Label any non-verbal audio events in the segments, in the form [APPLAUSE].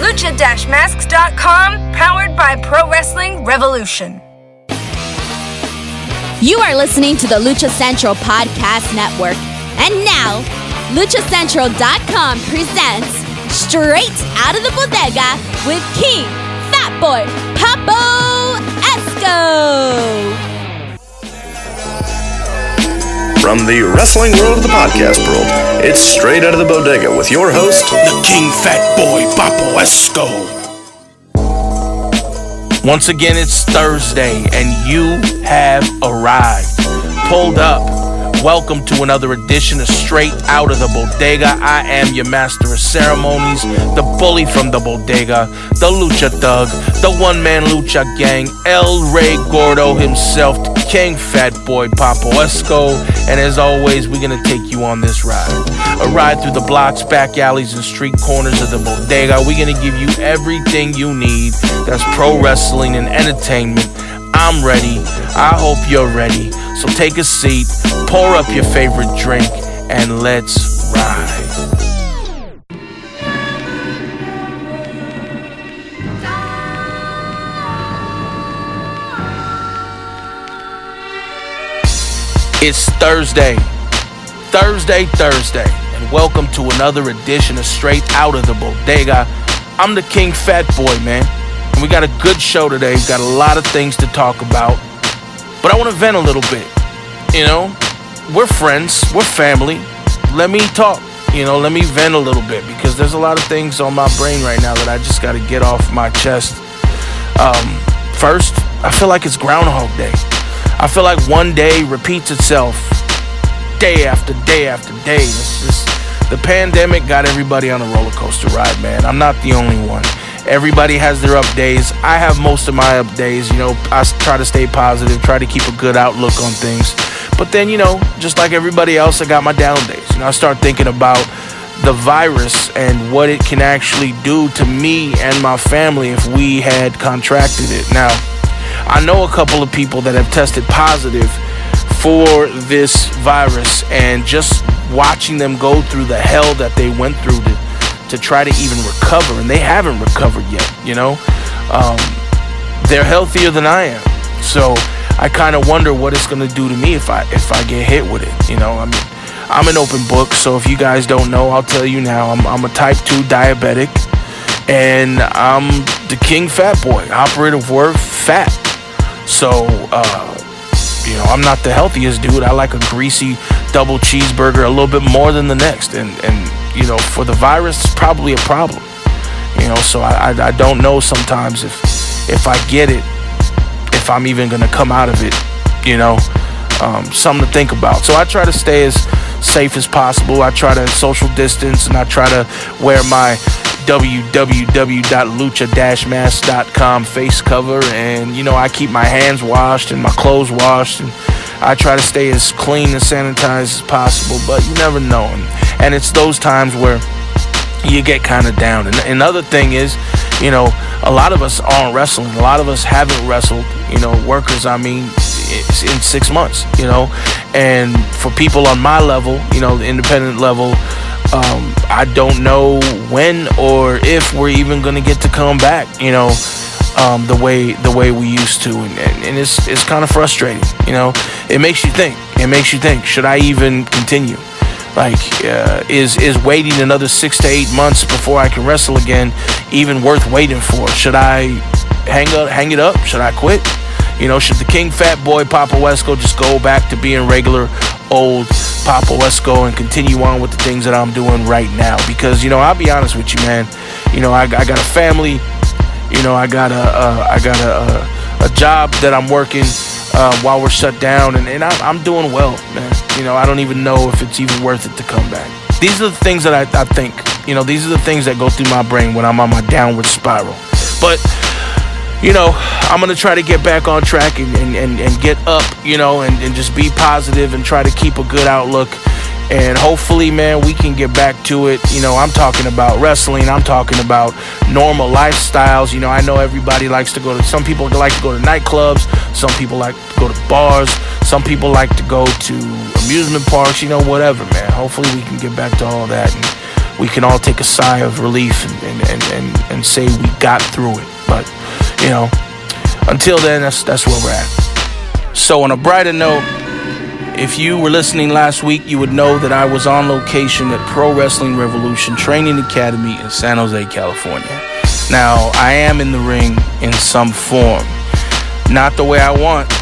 Lucha-masks.com, powered by Pro Wrestling Revolution. You are listening to the Lucha Central Podcast Network. And now, LuchaCentral.com presents Straight Out of the Bodega with King Fat Boy Papo Esco. From the wrestling world to the podcast world, it's Straight Out of the Bodega with your host, the King Fat Boy Papo Esco. Once again, it's Thursday, and you have arrived. Pulled up. Welcome to another edition of Straight Out of the Bodega. I am your master of ceremonies, the bully from the bodega, the lucha thug, the one man lucha gang, El Rey Gordo himself, the King Fat Boy Papo Esco. And as always, we're going to take you on this ride. A ride through the blocks, back alleys, and street corners of the bodega. We're going to give you everything you need that's pro wrestling and entertainment. I'm ready. I hope you're ready. So take a seat, pour up your favorite drink, and let's ride. It's Thursday. Thursday, Thursday. And welcome to another edition of Straight Out of the Bodega. I'm the King Fat Boy, man. And we got a good show today. We've got a lot of things to talk about. But I want to vent a little bit. You know, we're friends, we're family. Let me talk. You know, let me vent a little bit because there's a lot of things on my brain right now that I just got to get off my chest. Um, first, I feel like it's Groundhog Day. I feel like one day repeats itself day after day after day. It's just the pandemic got everybody on a roller coaster ride, man. I'm not the only one. Everybody has their up days. I have most of my up days. You know, I try to stay positive, try to keep a good outlook on things. But then, you know, just like everybody else, I got my down days. You know, I start thinking about the virus and what it can actually do to me and my family if we had contracted it. Now, I know a couple of people that have tested positive for this virus, and just watching them go through the hell that they went through to to try to even recover, and they haven't recovered yet. You know, um, they're healthier than I am, so I kind of wonder what it's gonna do to me if I if I get hit with it. You know, I mean, I'm an open book, so if you guys don't know, I'll tell you now. I'm, I'm a type two diabetic, and I'm the king fat boy, operative word fat. So. uh you know, I'm not the healthiest dude. I like a greasy double cheeseburger a little bit more than the next. And, and you know, for the virus, it's probably a problem. You know, so I, I, I don't know sometimes if if I get it, if I'm even to come out of it, you know, um, something to think about. So I try to stay as safe as possible. I try to social distance and I try to wear my www.lucha-mask.com face cover and you know I keep my hands washed and my clothes washed and I try to stay as clean and sanitized as possible but you never know. And it's those times where you get kind of down. And another thing is you know a lot of us aren't wrestling. A lot of us haven't wrestled you know workers I mean in six months you know? And for people on my level you know the independent level um, I don't know when or if we're even gonna get to come back. You know, um, the way the way we used to, and, and, it's it's kind of frustrating. You know, it makes you think. It makes you think. Should I even continue? Like, uh, is is waiting another six to eight months before I can wrestle again even worth waiting for? Should I hang up, hang it up? Should I quit? You know, should the King Fat Boy Papo Esco just go back to being regular old Papo Esco and continue on with the things that I'm doing right now? Because you know, I'll be honest with you, man. You know, I, I got a family. You know, I got a uh, I got a, a, a job that I'm working uh, while we're shut down, and, and I'm, I'm doing well, man. You know, I don't even know if it's even worth it to come back. These are the things that I, I think. You know, these are the things that go through my brain when I'm on my downward spiral. But you know, I'm gonna try to get back on track and, and, and, and get up, you know, and, and just be positive and try to keep a good outlook. And hopefully, man, we can get back to it. You know, I'm talking about wrestling. I'm talking about normal lifestyles. You know, I know everybody likes to go to, some people like to go to nightclubs. Some people like to go to bars. Some people like to go to amusement parks, you know, whatever, man. Hopefully, we can get back to all that. And we can all take a sigh of relief and, and, and, and, say we got through it. But you know, until then, that's that's where we're at. So on a brighter note, if you were listening last week, you would know that I was on location at Pro Wrestling Revolution Training Academy in San Jose, California. Now, I am in the ring in some form. Not the way I want,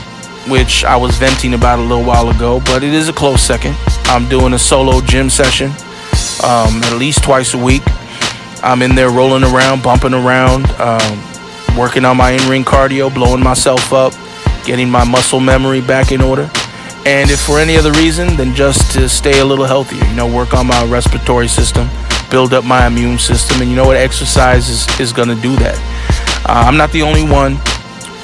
which I was venting about a little while ago, but it is a close second. I'm doing a solo gym session um, at least twice a week. I'm in there rolling around, bumping around. Um, working on my in ring cardio, blowing myself up, getting my muscle memory back in order. And if for any other reason, then just to stay a little healthier, you know, work on my respiratory system, build up my immune system. And you know what? Exercise is, is going to do that. Uh, I'm not the only one.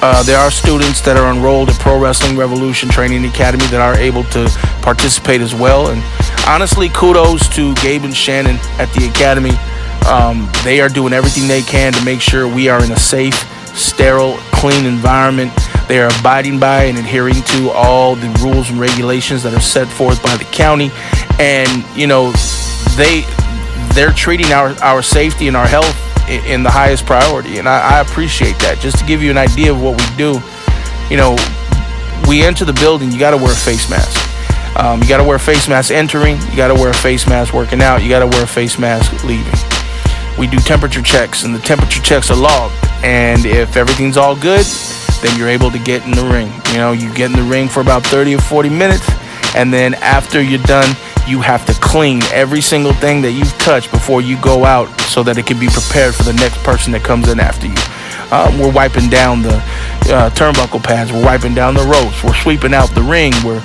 Uh, there are students that are enrolled at Pro Wrestling Revolution Training Academy that are able to participate as well. And honestly, kudos to Gabe and Shannon at the Academy um, they are doing everything they can to make sure we are in a safe, sterile, clean environment. They are abiding by and adhering to all the rules and regulations that are set forth by the county. And, you know, they they're treating our, our safety and our health in, the highest priority. And I, I appreciate that. Just to give you an idea of what we do, you know, we enter the building, you got to wear a face mask. Um, you got to wear a face mask entering. You got to wear a face mask working out. You got to wear a face mask leaving we do temperature checks, and the temperature checks are logged. And if everything's all good, then you're able to get in the ring. You know, you get in the ring for about 30 or 40 minutes, and then after you're done, you have to clean every single thing that you've touched before you go out so that it can be prepared for the next person that comes in after you. Um, we're wiping down the uh, turnbuckle pads, we're wiping down the ropes, we're sweeping out the ring, we're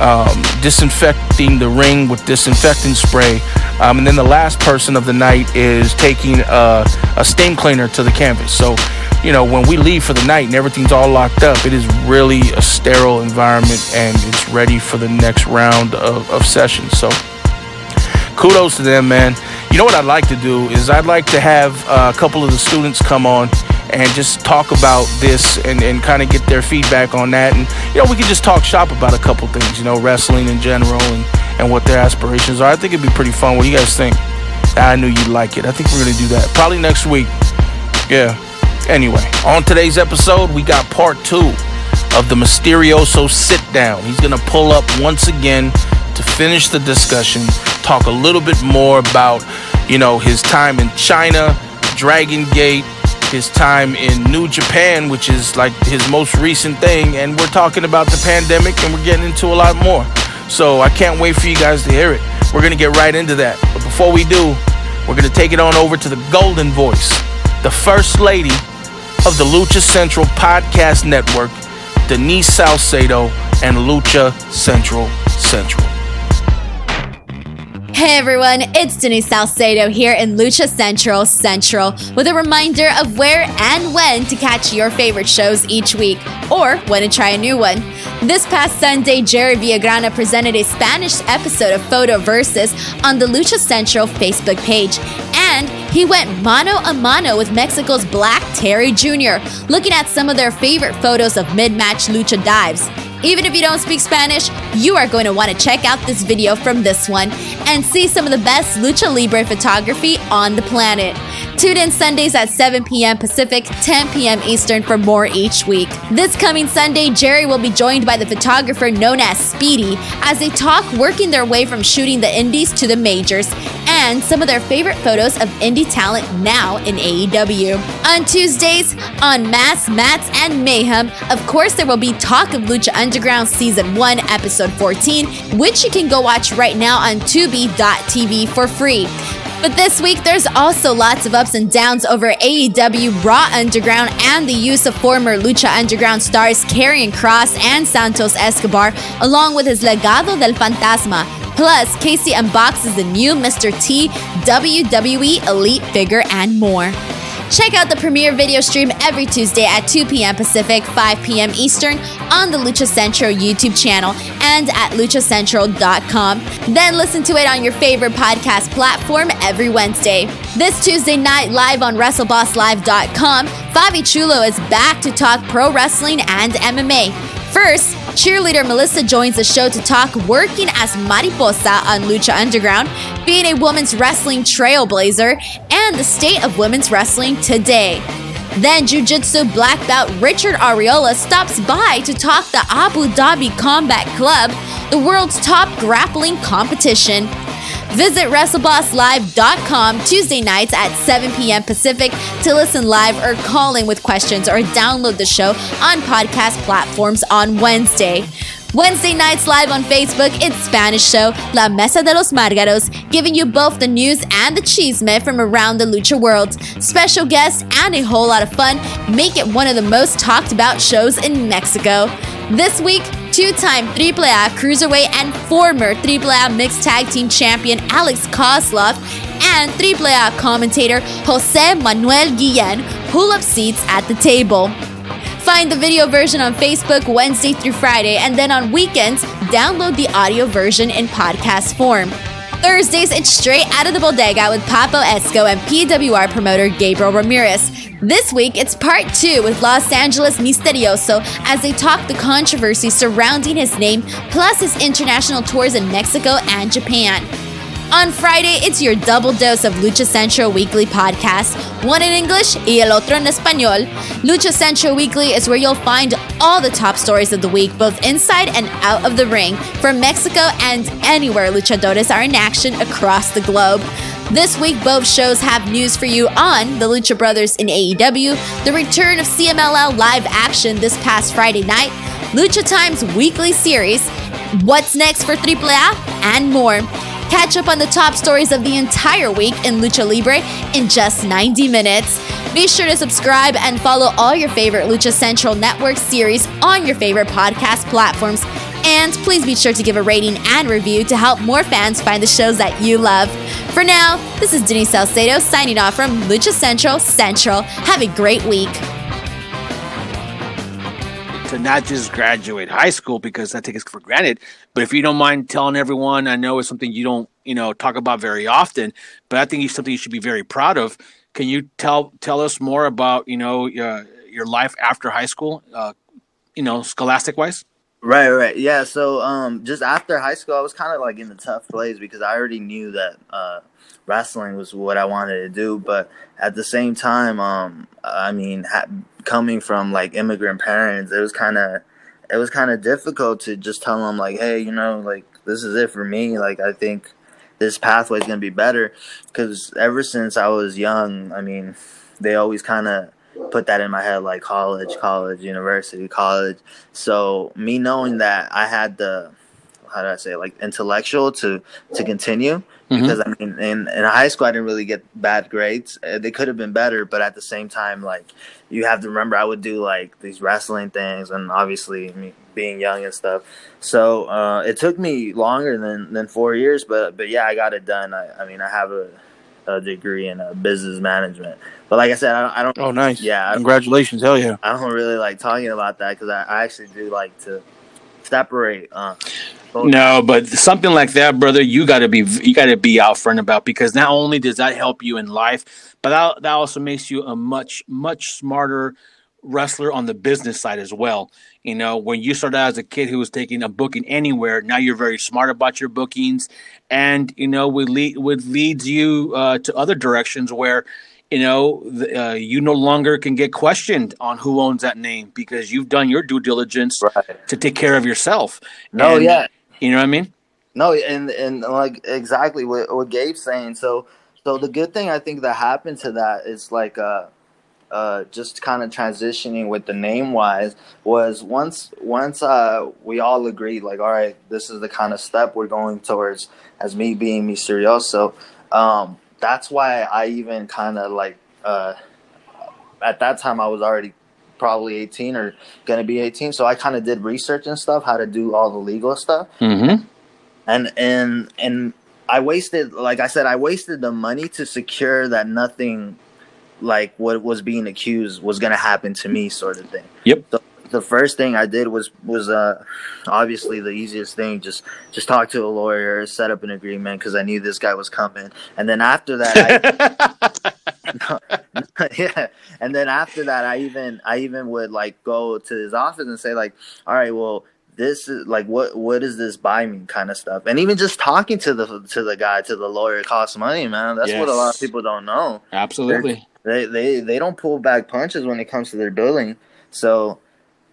um, disinfecting the ring with disinfectant spray. Um, and then the last person of the night is taking a, a steam cleaner to the canvas. So, you know, when we leave for the night and everything's all locked up, it is really a sterile environment and it's ready for the next round of, of sessions. So, kudos to them, man. You know what I'd like to do is I'd like to have uh, a couple of the students come on and just talk about this and, and kind of get their feedback on that. And, you know, we could just talk shop about a couple things, you know, wrestling in general and, and what their aspirations are. I think it'd be pretty fun. What do you guys think? I knew you'd like it. I think we're going to do that probably next week. Yeah. Anyway, on today's episode, we got part two of the Misterioso sit down. He's going to pull up once again to finish the discussion, talk a little bit more about, you know, his time in China, Dragon Gate, his time in New Japan, which is like his most recent thing, and we're talking about the pandemic and we're getting into a lot more. So I can't wait for you guys to hear it. We're gonna get right into that. But before we do, we're gonna take it on over to the golden voice, the first lady of the Lucha Central Podcast Network, Denise Salcedo and Lucha Central Central. Hey everyone, it's Denise Salcedo here in Lucha Central Central with a reminder of where and when to catch your favorite shows each week or when to try a new one. This past Sunday, Jerry Villagrana presented a Spanish episode of Photo Versus on the Lucha Central Facebook page. He went mano a mano with Mexico's Black Terry Jr., looking at some of their favorite photos of mid match lucha dives. Even if you don't speak Spanish, you are going to want to check out this video from this one and see some of the best Lucha Libre photography on the planet. Tune in Sundays at 7 p.m. Pacific, 10 p.m. Eastern for more each week. This coming Sunday, Jerry will be joined by the photographer known as Speedy as they talk working their way from shooting the indies to the majors and some of their favorite photos of indie talent now in AEW. On Tuesdays, on Masks, Mats, and Mayhem, of course, there will be Talk of Lucha Underground Season 1, Episode 14, which you can go watch right now on Tubi.tv for free. But this week, there's also lots of ups and downs over AEW, Raw Underground, and the use of former Lucha Underground stars Karrion Kross and Santos Escobar, along with his Legado del Fantasma. Plus, Casey unboxes the new Mr. T WWE Elite figure and more. Check out the premiere video stream every Tuesday at 2 p.m. Pacific, 5 p.m. Eastern on the Lucha Central YouTube channel and at luchacentral.com. Then listen to it on your favorite podcast platform every Wednesday. This Tuesday night, live on WrestleBossLive.com, Fabi Chulo is back to talk pro wrestling and MMA. First, cheerleader Melissa joins the show to talk working as Mariposa on Lucha Underground, being a women's wrestling trailblazer, and the state of women's wrestling today. Then Jiu Jitsu black belt Richard Ariola stops by to talk the Abu Dhabi Combat Club, the world's top grappling competition. Visit WrestleBossLive.com Tuesday nights at 7 p.m. Pacific to listen live or call in with questions or download the show on podcast platforms on Wednesday. Wednesday nights live on Facebook, it's Spanish show La Mesa de los Margaros, giving you both the news and the chisme from around the lucha world. Special guests and a whole lot of fun make it one of the most talked about shows in Mexico. This week, two-time AAA Cruiserweight and former AAA Mixed Tag Team Champion Alex Kozlov and AAA commentator Jose Manuel Guillen pull up seats at the table. Find the video version on Facebook Wednesday through Friday, and then on weekends, download the audio version in podcast form. Thursdays, it's straight out of the bodega with Papo Esco and PWR promoter Gabriel Ramirez. This week, it's part two with Los Angeles Misterioso as they talk the controversy surrounding his name, plus his international tours in Mexico and Japan. On Friday, it's your double dose of Lucha Central Weekly podcast, one in English y el otro en español. Lucha Central Weekly is where you'll find all the top stories of the week, both inside and out of the ring, from Mexico and anywhere luchadores are in action across the globe. This week, both shows have news for you on the Lucha Brothers in AEW, the return of CMLL live action this past Friday night, Lucha Time's weekly series, what's next for AAA, and more. Catch up on the top stories of the entire week in Lucha Libre in just 90 minutes. Be sure to subscribe and follow all your favorite Lucha Central Network series on your favorite podcast platforms. And please be sure to give a rating and review to help more fans find the shows that you love. For now, this is Denise Salcedo signing off from Lucha Central Central. Have a great week. To not just graduate high school because I take it for granted. But if you don't mind telling everyone, I know it's something you don't, you know, talk about very often, but I think it's something you should be very proud of. Can you tell tell us more about, you know, your life after high school, uh, you know, scholastic wise? Right, right. Yeah, so um just after high school I was kind of like in the tough place because I already knew that uh wrestling was what I wanted to do, but at the same time um I mean ha- coming from like immigrant parents, it was kind of it was kind of difficult to just tell them like, "Hey, you know, like this is it for me. Like I think this pathway is to be better cuz ever since I was young, I mean, they always kind of put that in my head like college, college, university, college. So me knowing that I had the how do I say like intellectual to to continue because I mean in in high school I didn't really get bad grades. Uh, They could have been better, but at the same time like you have to remember I would do like these wrestling things and obviously me being young and stuff. So uh, it took me longer than than 4 years, but but yeah, I got it done. I, I mean, I have a a degree in uh, business management. But like I said, I don't, I don't Oh, nice. Yeah, Congratulations. Hell yeah. I don't really like talking about that because I, I actually do like to separate. Uh, No, but something like that, brother, you got to be you got to be out front about because not only does that help you in life, but that, that also makes you a much much smarter wrestler on the business side as well. You know, when you started out as a kid who was taking a booking anywhere, now you're very smart about your bookings, and you know, would lead would leads you uh, to other directions where. You know, the, uh, you no longer can get questioned on who owns that name because you've done your due diligence Right. to take care of yourself. No, And- yeah. you know what I mean? No, and and like exactly what what Gabe's saying. So so the good thing I think that happened to that is like uh uh just kind of transitioning with the name wise was once once uh we all agreed like all right this is the kind of step we're going towards as me being misterioso um that's why I even kind of like uh at that time I was already probably 18 or gonna be 18 so I kind of did research and stuff how to do all the legal stuff Mm-hmm. and and and I wasted like I said I wasted the money to secure that nothing like what was being accused was gonna happen to me, sort of thing. Yep. So the first thing I did was was uh obviously the easiest thing just just talk to a lawyer, set up an agreement because I knew this guy was coming, and then after that, I, [LAUGHS] [LAUGHS] yeah, and then after that, I even I even would like go to his office and say like, all right, well this is like what what does this buy me? kind of stuff. And even just talking to the to the guy to the lawyer costs money man. That's what a lot of people don't know. Absolutely. They they they don't pull back punches when it comes to their billing. So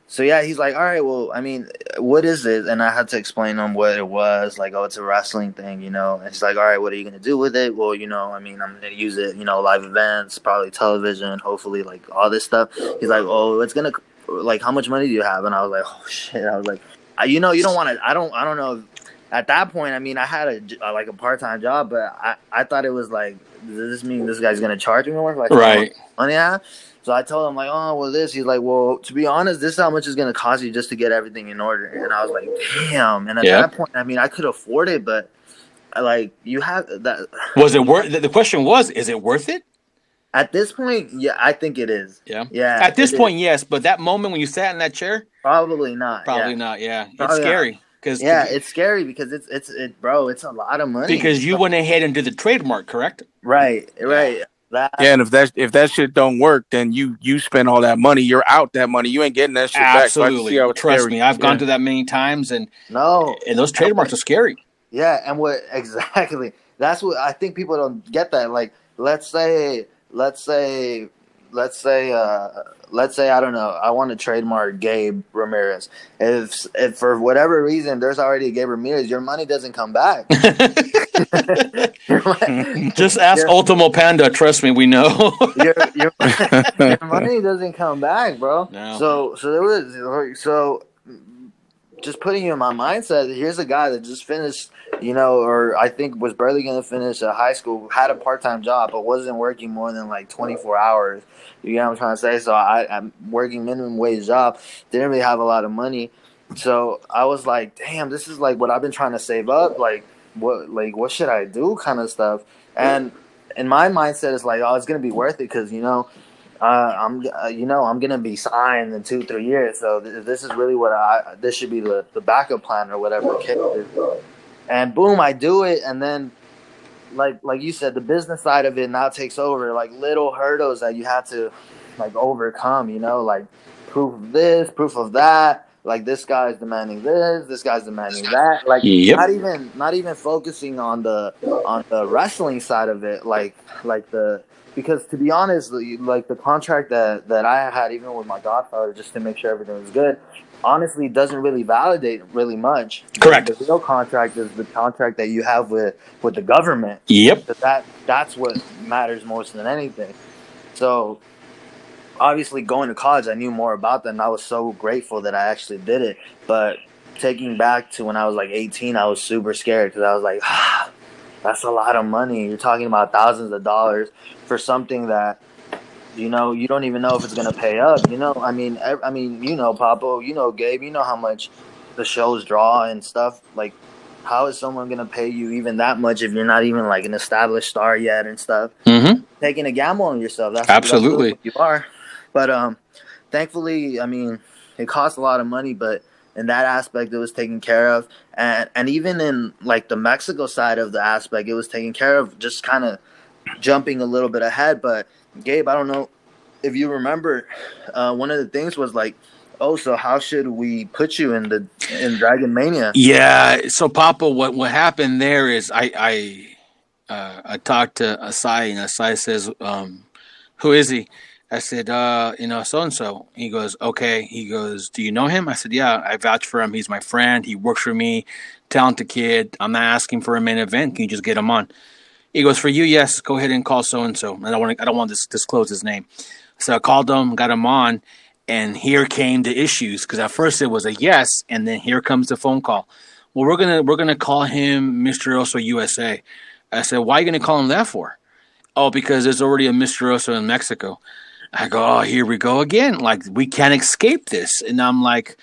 so yeah, he's like, all right, well, I mean, what is it? And I had to explain to him what it was. Like, oh, it's a wrestling thing, you know. And he's like, all right, what are you gonna do with it? Well, you know, I mean, I'm gonna use it, you know, live events, probably television, hopefully, like all this stuff. He's like, oh, it's gonna like, how much money do you have? And I was like, oh shit. I was like, you know, you don't want to. I don't. I don't know. At that point, I mean, I had a like a part time job, but I I thought it was like, does this mean this guy's gonna charge me more? Like, Right. money have. So I told him like, oh well, this. He's like, well, to be honest, this is how much it's gonna cost you just to get everything in order. And I was like, damn. And at Yeah. that point, I mean, I could afford it, but I, like you have that. [LAUGHS] Was it worth? The the question was, is it worth it? At this point, yeah, I think it is. Yeah. Yeah. At this it is. point, yes, but that moment when you sat in that chair, probably not. probably yeah. not. Yeah, it's scary. not. Scary because Yeah, it's scary because it's it's it, bro. It's a lot of money. because you went ahead and did the trademark, correct? right, right. That Yeah, and if that if that shit don't work, then you you spend all that money, you're out that money. You ain't getting that shit back. So I can Absolutely. see Trust scary. me, I've gone through that many times, and no, and those trademarks are scary. Yeah, and what [LAUGHS] exactly? That's what I think people don't get that. Like, let's say, let's say, let's say, uh, let's say I don't know. I want to trademark Gabe Ramirez. If if for whatever reason there's already a Gabe Ramirez, your money doesn't come back. [LAUGHS] [LAUGHS] Just ask Yeah. Ultimo Panda. Trust me, we know. [LAUGHS] your, your, your money doesn't come back, bro. No. So so there was so just putting you in my mindset. Here's a guy that just finished, you know, or I think was barely going to finish a high school, had a part time job, but wasn't working more than like 24 hours. You know what I'm trying to say? So I, I'm working minimum wage job. Didn't really have a lot of money. So I was like, damn, this is like what I've been trying to save up. Like, what, like, what should I do? Kind of stuff. And in my mindset, it's like, oh, it's gonna be worth it because you know, uh, I'm, uh, you know, I'm gonna be signed in two, three years. So th- this is really what I. This should be the, the backup plan or whatever the case is. And boom, I do it, and then, like, like you said, the business side of it now takes over. Like little hurdles that you have to, like, overcome. You know, like proof of this, proof of that. Like this guy's demanding this, this guy's demanding that. Like Yep. not even not even focusing on the on the wrestling side of it. Like like the because to be honest, like the contract that that I had even with my godfather just to make sure everything was good, honestly doesn't really validate really much. Correct. The real contract is the contract that you have with with the government. yep. That that that's what matters most than anything. So obviously going to college I knew more about that and I was so grateful that I actually did it. But taking back to when I was like 18, I was super scared because I was like, ah, [SIGHS] that's a lot of money. You're talking about thousands of dollars for something that you know you don't even know if it's gonna pay up. You know, I mean, I mean, you know, Papo, you know, Gabe, you know how much the shows draw and stuff. Like, how is someone gonna pay you even that much if you're not even like an established star yet and stuff? Mm-hmm. taking a gamble on yourself. That's Absolutely. you are. But um, thankfully, I mean, it cost a lot of money, but in that aspect, it was taken care of, and and even in like the Mexico side of the aspect, it was taken care of. Just kind of jumping a little bit ahead, but Gabe, I don't know if you remember, uh, one of the things was like. Oh, so how should we put you in the in Dragon Mania? Yeah. So, Papa, what what happened there is I I uh, I talked to Asai, and Asai says, um, "Who is he?" I said, uh, "You know, so and so." He goes, "Okay." He goes, "Do you know him?" I said, "Yeah, I vouch for him. He's my friend. He works for me. Talented kid. I'm not asking for a in an event. Can you just get him on?" He goes, "For you, yes. Go ahead and call so and so. I don't want to. I don't want to dis- disclose his name." So I called him, got him on, and here came the issues because at first it was a yes, and then here comes the phone call. Well, we're gonna we're gonna call him Misterioso USA. I said, why are you gonna call him that for? Oh, because there's already a Misterioso in Mexico. I go, oh, here we go again. Like we can't escape this, and I'm like,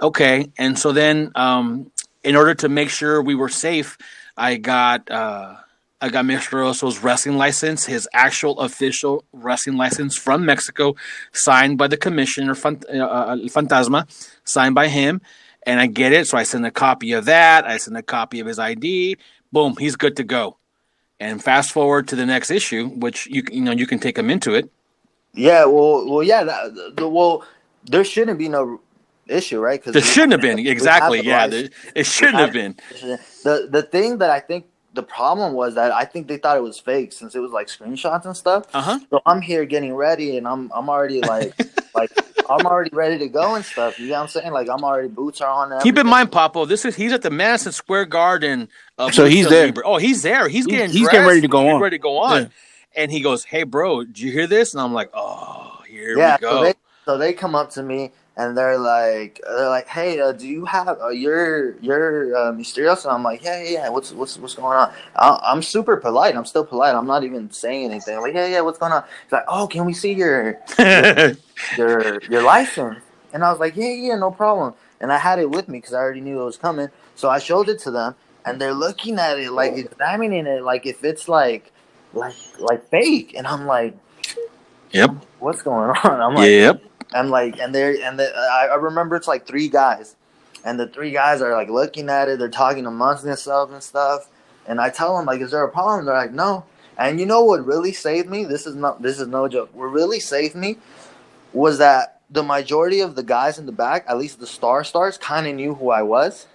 okay. And so then, um, in order to make sure we were safe, I got uh, I got Misterioso's wrestling license, his actual official wrestling license from Mexico, signed by the commissioner, Fant- uh, uh, Fantasma, signed by him. And I get it. So I send a copy of that. I send a copy of his ID. Boom, he's good to go. And fast forward to the next issue, which you you know you can take him into it. Yeah, well, well, yeah. That, the, well, there shouldn't be no issue, right? Because There shouldn't have been exactly. Yeah, there, it shouldn't have been. The the thing that I think the problem was that I think they thought it was fake since it was like screenshots and stuff. Uh huh. So I'm here getting ready, and I'm I'm already like [LAUGHS] like I'm already ready to go and stuff. You know what I'm saying? Like I'm already boots are on. Keep in mind, Papo, this is he's at the Madison Square Garden. Of So he's there. Libre. Oh, he's there. He's getting he's getting ready to go He's on. ready to go on. Yeah. And he goes, "Hey, bro, did you hear this?" And I'm like, "Oh, here yeah, we so go." they so they come up to me and they're like they're like, hey, uh, do you have uh, your your uh? And I'm like, yeah, yeah, yeah. What's what's what's going on? I, I'm super polite. I'm still polite. I'm not even saying anything. I'm like, yeah, yeah. What's going on? He's like, oh, can we see your [LAUGHS] your your license? And I was like, yeah, yeah, no problem. And I had it with me because I already knew it was coming. So I showed it to them, and they're looking at it like examining it, like if it's like like like fake. And I'm like, yep. what's going [LAUGHS] on? I'm like, Yep. and like and they're and the, I, I remember it's like three guys and the three guys are like looking at it they're talking amongst themselves and stuff and i tell them like is there a problem they're like no and you know what really saved me this is not this is no joke what really saved me was that the majority of the guys in the back at least the star stars kind of knew who i was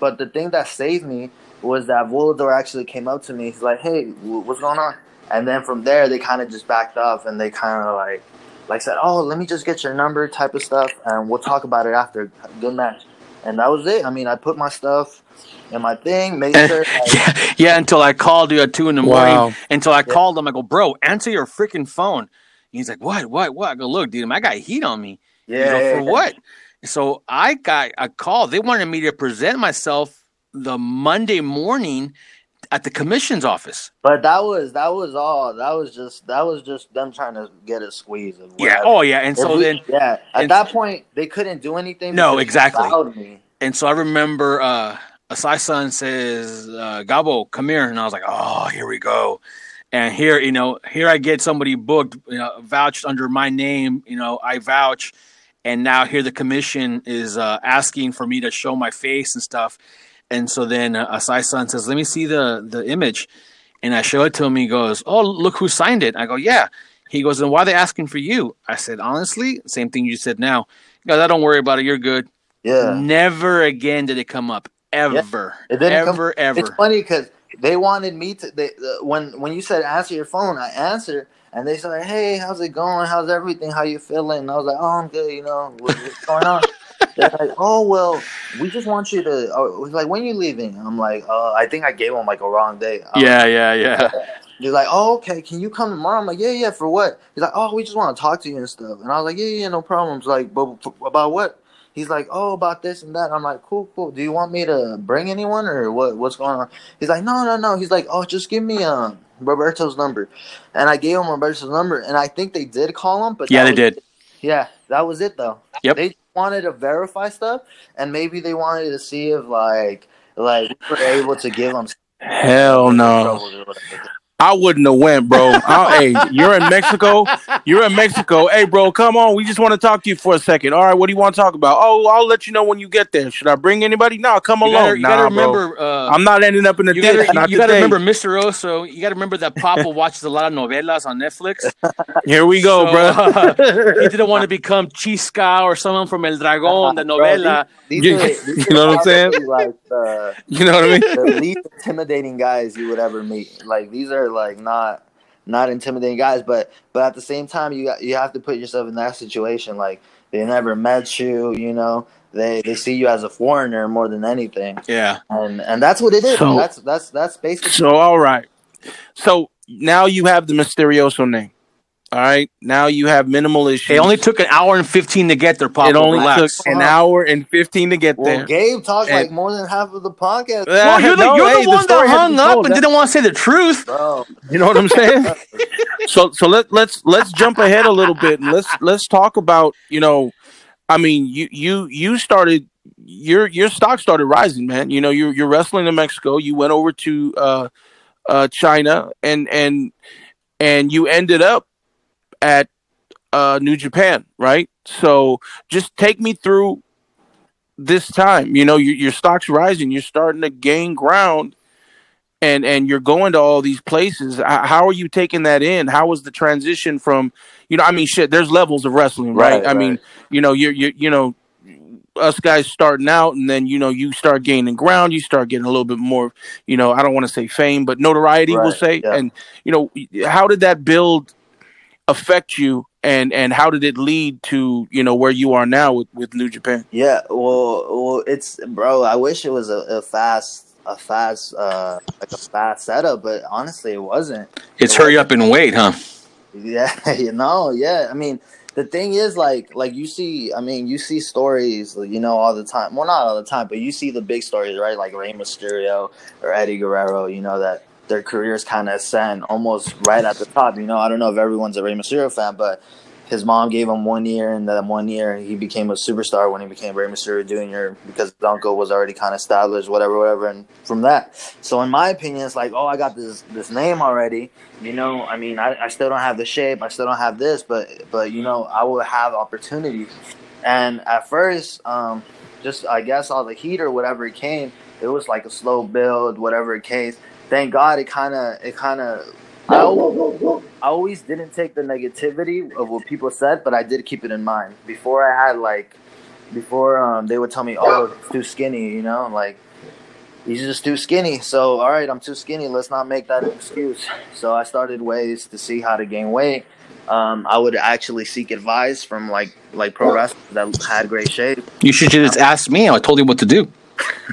but the thing that saved me was that Volador actually came up to me he's like hey wh- what's going on and then from there they kind of just backed off and they kind of like like said, "Oh, let me just get your number," type of stuff, and we'll talk about it after. Good match, and that was it. I mean, I put my stuff in my thing, made eh, sure. [LAUGHS] Like, yeah, yeah, until I called you at two in the morning. Wow. Until I called him, I go, bro, answer your freaking phone. He's like, what, what, what? I go, look, dude, I got heat on me. Yeah, know, yeah, for yeah. what? So I got a call. They wanted me to present myself the Monday morning at the commission's office. But that was that was all. That was just that was just them trying to get a squeeze of Yeah. Oh, yeah. And so we- then, yeah, at that point they couldn't do anything. No, exactly. me. and so I remember uh Asai san says, uh, Gabo, come here. And I was like, oh, here we go. And here, you know, here I get somebody booked, you know, vouched under my name, you know, I vouch. And now here the commission is uh, asking for me to show my face and stuff. And so then uh, Asai san says, let me see the, the image. And I show it to him. He goes, oh, look who signed it. I go, yeah. He goes, and why are they asking for you? I said, honestly, same thing you said now. He goes, I don't worry about it. You're good. Yeah, Never again did it come up. Ever. It didn't come- ever, ever. It's funny because they wanted me to. They, uh, when when you said answer your phone, I answered, and they said, "Hey, how's it going? How's everything? How you feeling?" And I was like, "Oh, I'm good. You know, what's going on?" [LAUGHS] They're like, "Oh, well, we just want you to." Oh, like, "When you leaving?" I'm like, "Uh, I think I gave them like a wrong day. Was yeah, yeah, yeah. He's like, oh, okay, can you come tomorrow? I'm like, yeah, yeah, for what? He's like, oh, we just want to talk to you and stuff. And I was like, yeah, yeah, no problems. Like, but about what? He's like, oh, about this and that. I'm like, cool, cool. Do you want me to bring anyone or what? What's going on? He's like, no, no, no. He's like, oh, just give me um Roberto's number. And I gave him Roberto's number, and I think they did call him, but Yeah, they was- did. Yeah, that was it though. Yep. They wanted to verify stuff, and maybe they wanted to see if like like we were able to give them. Hell no. I wouldn't have went, bro. I, hey, you're in Mexico. You're in Mexico. Hey, bro, come on. We just want to talk to you for a second. All right, what do you want to talk about? Oh, I'll let you know when you get there. Should I bring anybody? No, come You along. gotta, you nah, gotta bro. remember. Uh, I'm not ending up in the you ditch. gotta, not you, you gotta remember Misterioso. You gotta remember that Papa watches a lot of novelas on Netflix. [LAUGHS] Here we go, So, bro. uh, he didn't want to become Chisca or someone from El Dragon, the [LAUGHS] Bro, novela. These, You- are, [LAUGHS] these you know what I'm saying? Like the, you know what I mean? the least intimidating guys you would ever meet. Like these are like not not intimidating guys, but but at the same time you got, you have to put yourself in that situation. Like they never met you, you know. They they see you as a foreigner more than anything, Yeah. and and that's what it is. So- that's that's that's basically. So, all right. So now you have the Misterioso name. All right. Now you have minimal issues. It only took an hour and 15 to get there, Papa. it only Relax. took an hour and 15 to get well, there. Gabe talked And- like more than half of the podcast, Well, you're the, No, you're hey, the the one story that hung up told. and didn't want to say the truth. bro. You know what I'm saying? [LAUGHS] so so let let's let's jump ahead a little bit and let's let's talk about, you know, I mean, you you you started your your stock started rising, man. You know, you're you're wrestling in Mexico. You went over to uh uh, China, and and and you ended up at uh, New Japan, right? So just take me through this time. You know, your, your stock's rising. You're starting to gain ground, and and you're going to all these places. How are you taking that in? How was the transition from, you know, I mean, shit. There's levels of wrestling, right? Right, I mean, you know, you're you you know, us guys starting out, and then you know you start gaining ground. You start getting a little bit more, you know, I don't want to say fame, but notoriety, we'll say. yeah. And you know, how did that build affect you? And, and how did it lead to you know where you are now with, with New Japan? Yeah, well, well, it's bro. I wish it was a, a fast, a fast, uh, like a fast setup, but honestly, it wasn't. It's hurry up and wait, huh? Yeah, [LAUGHS] you know, yeah. I mean, the thing is, like, like you see, I mean, you see stories, you know, all the time. Well, not all the time, but you see the big stories, right? Like Rey Mysterio or Eddie Guerrero. You know that their careers kind of ascend almost right at the top. You know, I don't know if everyone's a Rey Mysterio fan, but his mom gave him one year, and then one year he became a superstar when he became Rey Mysterio Jr. because his uncle was already kind of established, whatever, whatever. And from that, so in my opinion, it's like, oh, I got this this name already. You know, I mean, I, I still don't have the shape, I still don't have this, but but you know, I will have opportunities. And at first, um, just I guess all the heat or whatever it came, it was like a slow build, whatever it came. Thank God, it kind of it kind of. I always, I always didn't take the negativity of what people said, but I did keep it in mind. Before I had like, before um, they would tell me, "Oh, it's too skinny," you know, like he's just too skinny. So, all right, I'm too skinny. Let's not make that an excuse. So I started ways to see how to gain weight. Um, I would actually seek advice from like like pro wrestlers that had great shape. You should just ask me. I told you what to do.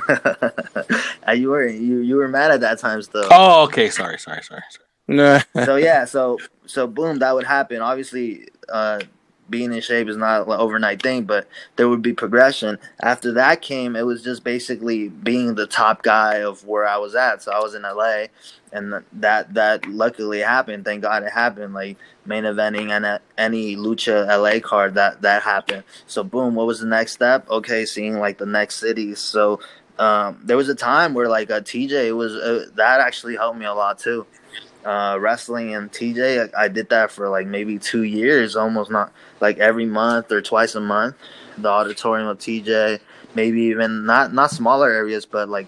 [LAUGHS] You were you you were mad at that times though. Oh, okay. Sorry, sorry, sorry. sorry. So yeah, so [LAUGHS] so boom, that would happen. Obviously, uh, being in shape is not an overnight thing, but there would be progression. After that came, it was just basically being the top guy of where I was at. So I was in LA, and that that luckily happened. Thank God it happened. Like main eventing and any lucha LA card that that happened. So boom, what was the next step? Okay, seeing like the next cities. So. Um, there was a time where like a TJ was uh, that actually helped me a lot too uh, wrestling and TJ. I, I did that for like maybe two years, almost not like every month or twice a month. The auditorium of TJ, maybe even not not smaller areas, but like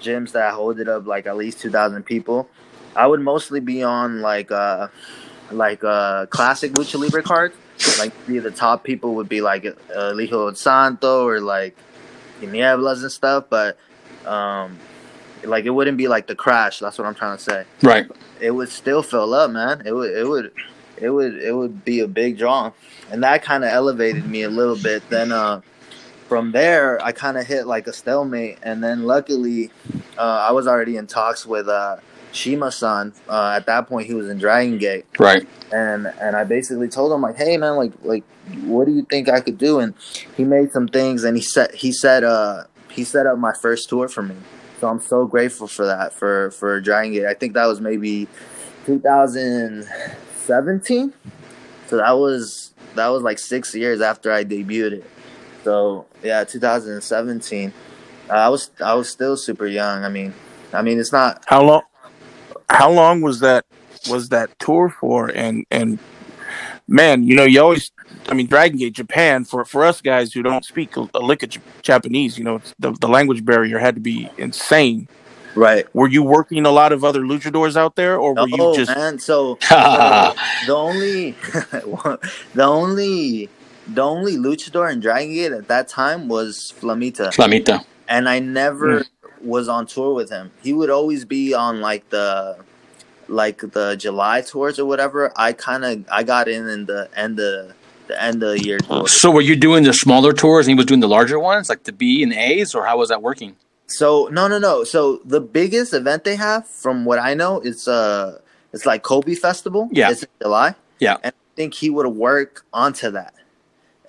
gyms that hold it up like at least two thousand people. I would mostly be on like uh like uh classic lucha libre cards. Like the the top people would be like uh, Lijo Santo or like Nieblas and stuff, but um like it wouldn't be like the crash. That's what I'm trying to say Right. it would still fill up, man. It would it would it would it would be a big draw. And that kind of elevated me a little bit. Then uh from there I kind of hit like a stalemate and then luckily uh I was already in talks with uh Shima-san. Uh, at that point, he was in Dragon Gate, Right. and and I basically told him like, "Hey, man, like like, what do you think I could do?" And he made some things, and he said he said uh he set up my first tour for me. So I'm so grateful for that for for Dragon Gate. I think that was maybe 2017. So that was that was like six years after I debuted it. So yeah, 2017. Uh, I was I was still super young. I mean, I mean it's not How long? How long was that? Was that tour for? And and man, you know, you always. I mean, Dragon Gate Japan for for us guys who don't speak a, a lick of Japanese, you know, it's, the the language barrier had to be insane. right. Were you working a lot of other luchadors out there, or were Oh you just? man, so, [LAUGHS] so the only [LAUGHS] the only the only luchador in Dragon Gate at that time was Flamita. Flamita. and I never Mm. was on tour with him. He would always be on like the like the July tours or whatever. I kind of I got in in the end of the end of the year tour. So were you doing the smaller tours and he was doing the larger ones, like the B and A's, or how was that working? So no no no. So the biggest event they have, from what I know, is uh it's like Kobe Festival. Yeah. it's in July. Yeah. and I think he would work onto that.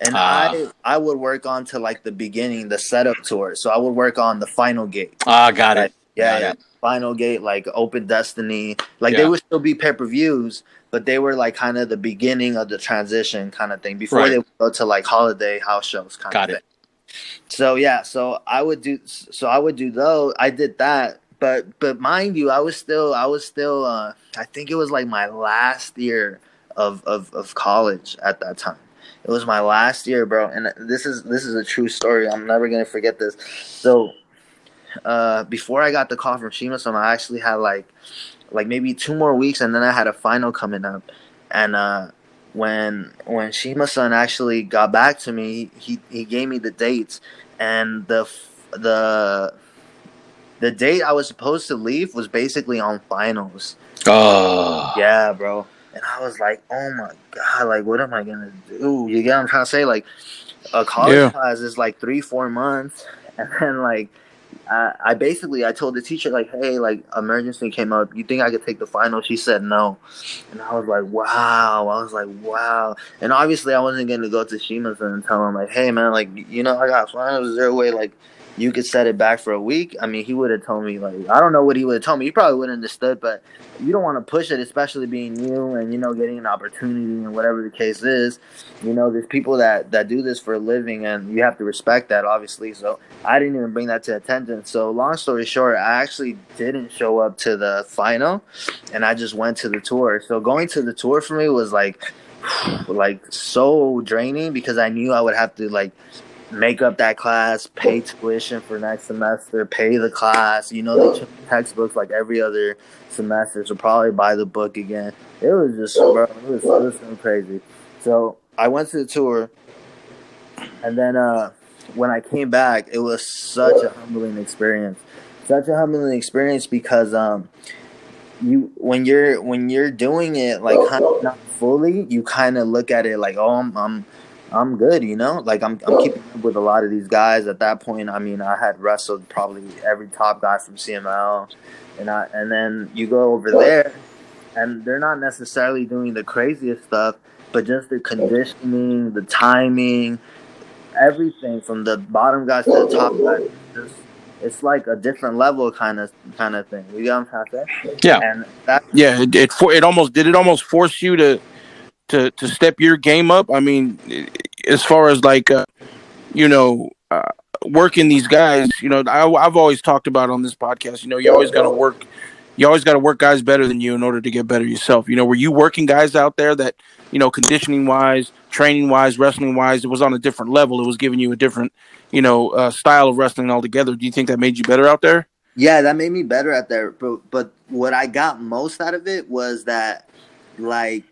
And Ah. I I would work on to like the beginning, the setup tour. So I would work on the final gate. Ah, got it. Yeah, yeah. Final Gate, like Open Destiny, like Yeah. they would still be pay per views, but they were like kind of the beginning of the transition kind of thing before Right. they would go to like holiday house shows kind Got of it. thing. So yeah, so I would do, so I would do though. I did that, but but mind you, I was still I was still uh, I think it was like my last year of, of of college at that time. It was my last year, bro, and this is this is a true story. I'm never gonna forget this. So, uh, before I got the call from Shima-san, I actually had like like maybe two more weeks, and then I had a final coming up, and uh, when when Shima-san actually got back to me, he he gave me the dates, and the the the date I was supposed to leave was basically on finals. Oh, Yeah, bro. And I was like, oh my god, like what am I gonna do? You get what I'm trying to say? Like a college Yeah. class is like three, four months, [LAUGHS] and then like I, I basically I told the teacher like, hey, like emergency came up. You think I could take the final? She said no, and I was like, wow. I was like, wow. And obviously I wasn't gonna go to Shima's and tell him like, hey man, like you know I got finals. Is there a way like you could set it back for a week? I mean, he would have told me like I don't know what he would have told me. He probably would have understood, but you don't want to push it, especially being new and you know getting an opportunity and whatever the case is. You know, there's people that that do this for a living, and you have to respect that, obviously. So I didn't even bring that to attention. So long story short, I actually didn't show up to the final, and I just went to the tour. So going to the tour for me was like [SIGHS] like so draining because I knew I would have to like make up that class, pay tuition for next semester, pay the class. You know, they check textbooks like every other semester, so probably buy the book again. It was just, bro, it was, it was so crazy. So I went to the tour, and then uh, when I came back, it was such a humbling experience. Such a humbling experience because um, you when you're when you're doing it like kind of not fully, you kind of look at it like, oh, I'm, I'm I'm good, you know. Like I'm, I'm keeping up with a lot of these guys. At that point, I mean, I had wrestled probably every top guy from CMLL, and I, and then you go over there, and they're not necessarily doing the craziest stuff, but just the conditioning, the timing, everything from the bottom guys to the top guys. Just, it's like a different level kind of kind of thing. You get what I'm trying to say? Yeah. And that Yeah, it it, for, it almost did it almost force you to to to step your game up. I mean, as far as like uh, you know, uh, working these guys, you know, I, I've always talked about on this podcast. You know, you always got to work. You always got to work guys better than you in order to get better yourself. You know, were you working guys out there that you know, conditioning wise, training wise, wrestling wise, it was on a different level. It was giving you a different, you know, uh, style of wrestling altogether. Do you think that made you better out there? Yeah, that made me better out there. But but what I got most out of it was that, like,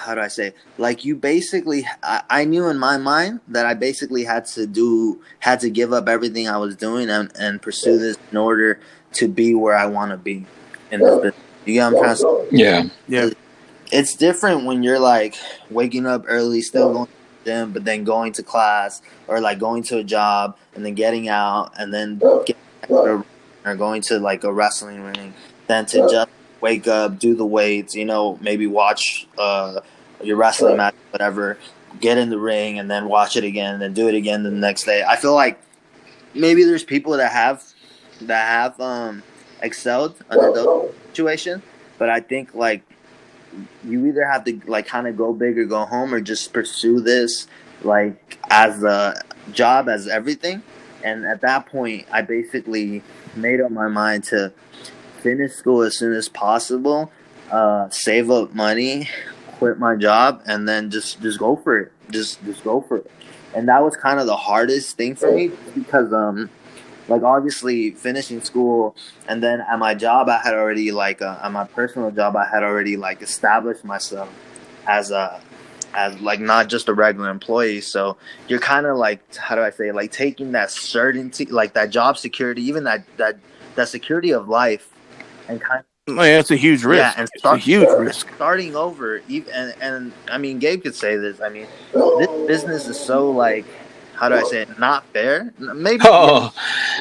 how do I say? Like you basically, I, I knew in my mind that I basically had to do, had to give up everything I was doing and and pursue this in order to be where I want to be in this business. You get what I'm trying to say? Yeah. Yeah. it's different when you're like waking up early, still going to the gym, but then going to class or like going to a job and then getting out and then getting back to the- or going to like a wrestling ring, then to just wake up, do the weights, you know, maybe watch uh, your wrestling match, whatever, get in the ring and then watch it again and then do it again the next day. I feel like maybe there's people that have that have um excelled under those situations, but I think like you either have to like kind of go big or go home or just pursue this like as a job as everything and at that point i basically made up my mind to finish school as soon as possible uh, save up money quit my job and then just just go for it. Just just go for it. And that was kind of the hardest thing for me because um like obviously finishing school and then at my job i had already like uh, at my personal job i had already like established myself as a as like not just a regular employee. So you're kind of like how do i say like taking that certainty like that job security even that that that security of life and kind Oh, yeah, it's a huge risk. yeah, and it's a start, huge risk. starting over. Even and, and I mean, Gabe could say this. I mean, this business is so like, how do I say it? Not fair. Maybe. Oh,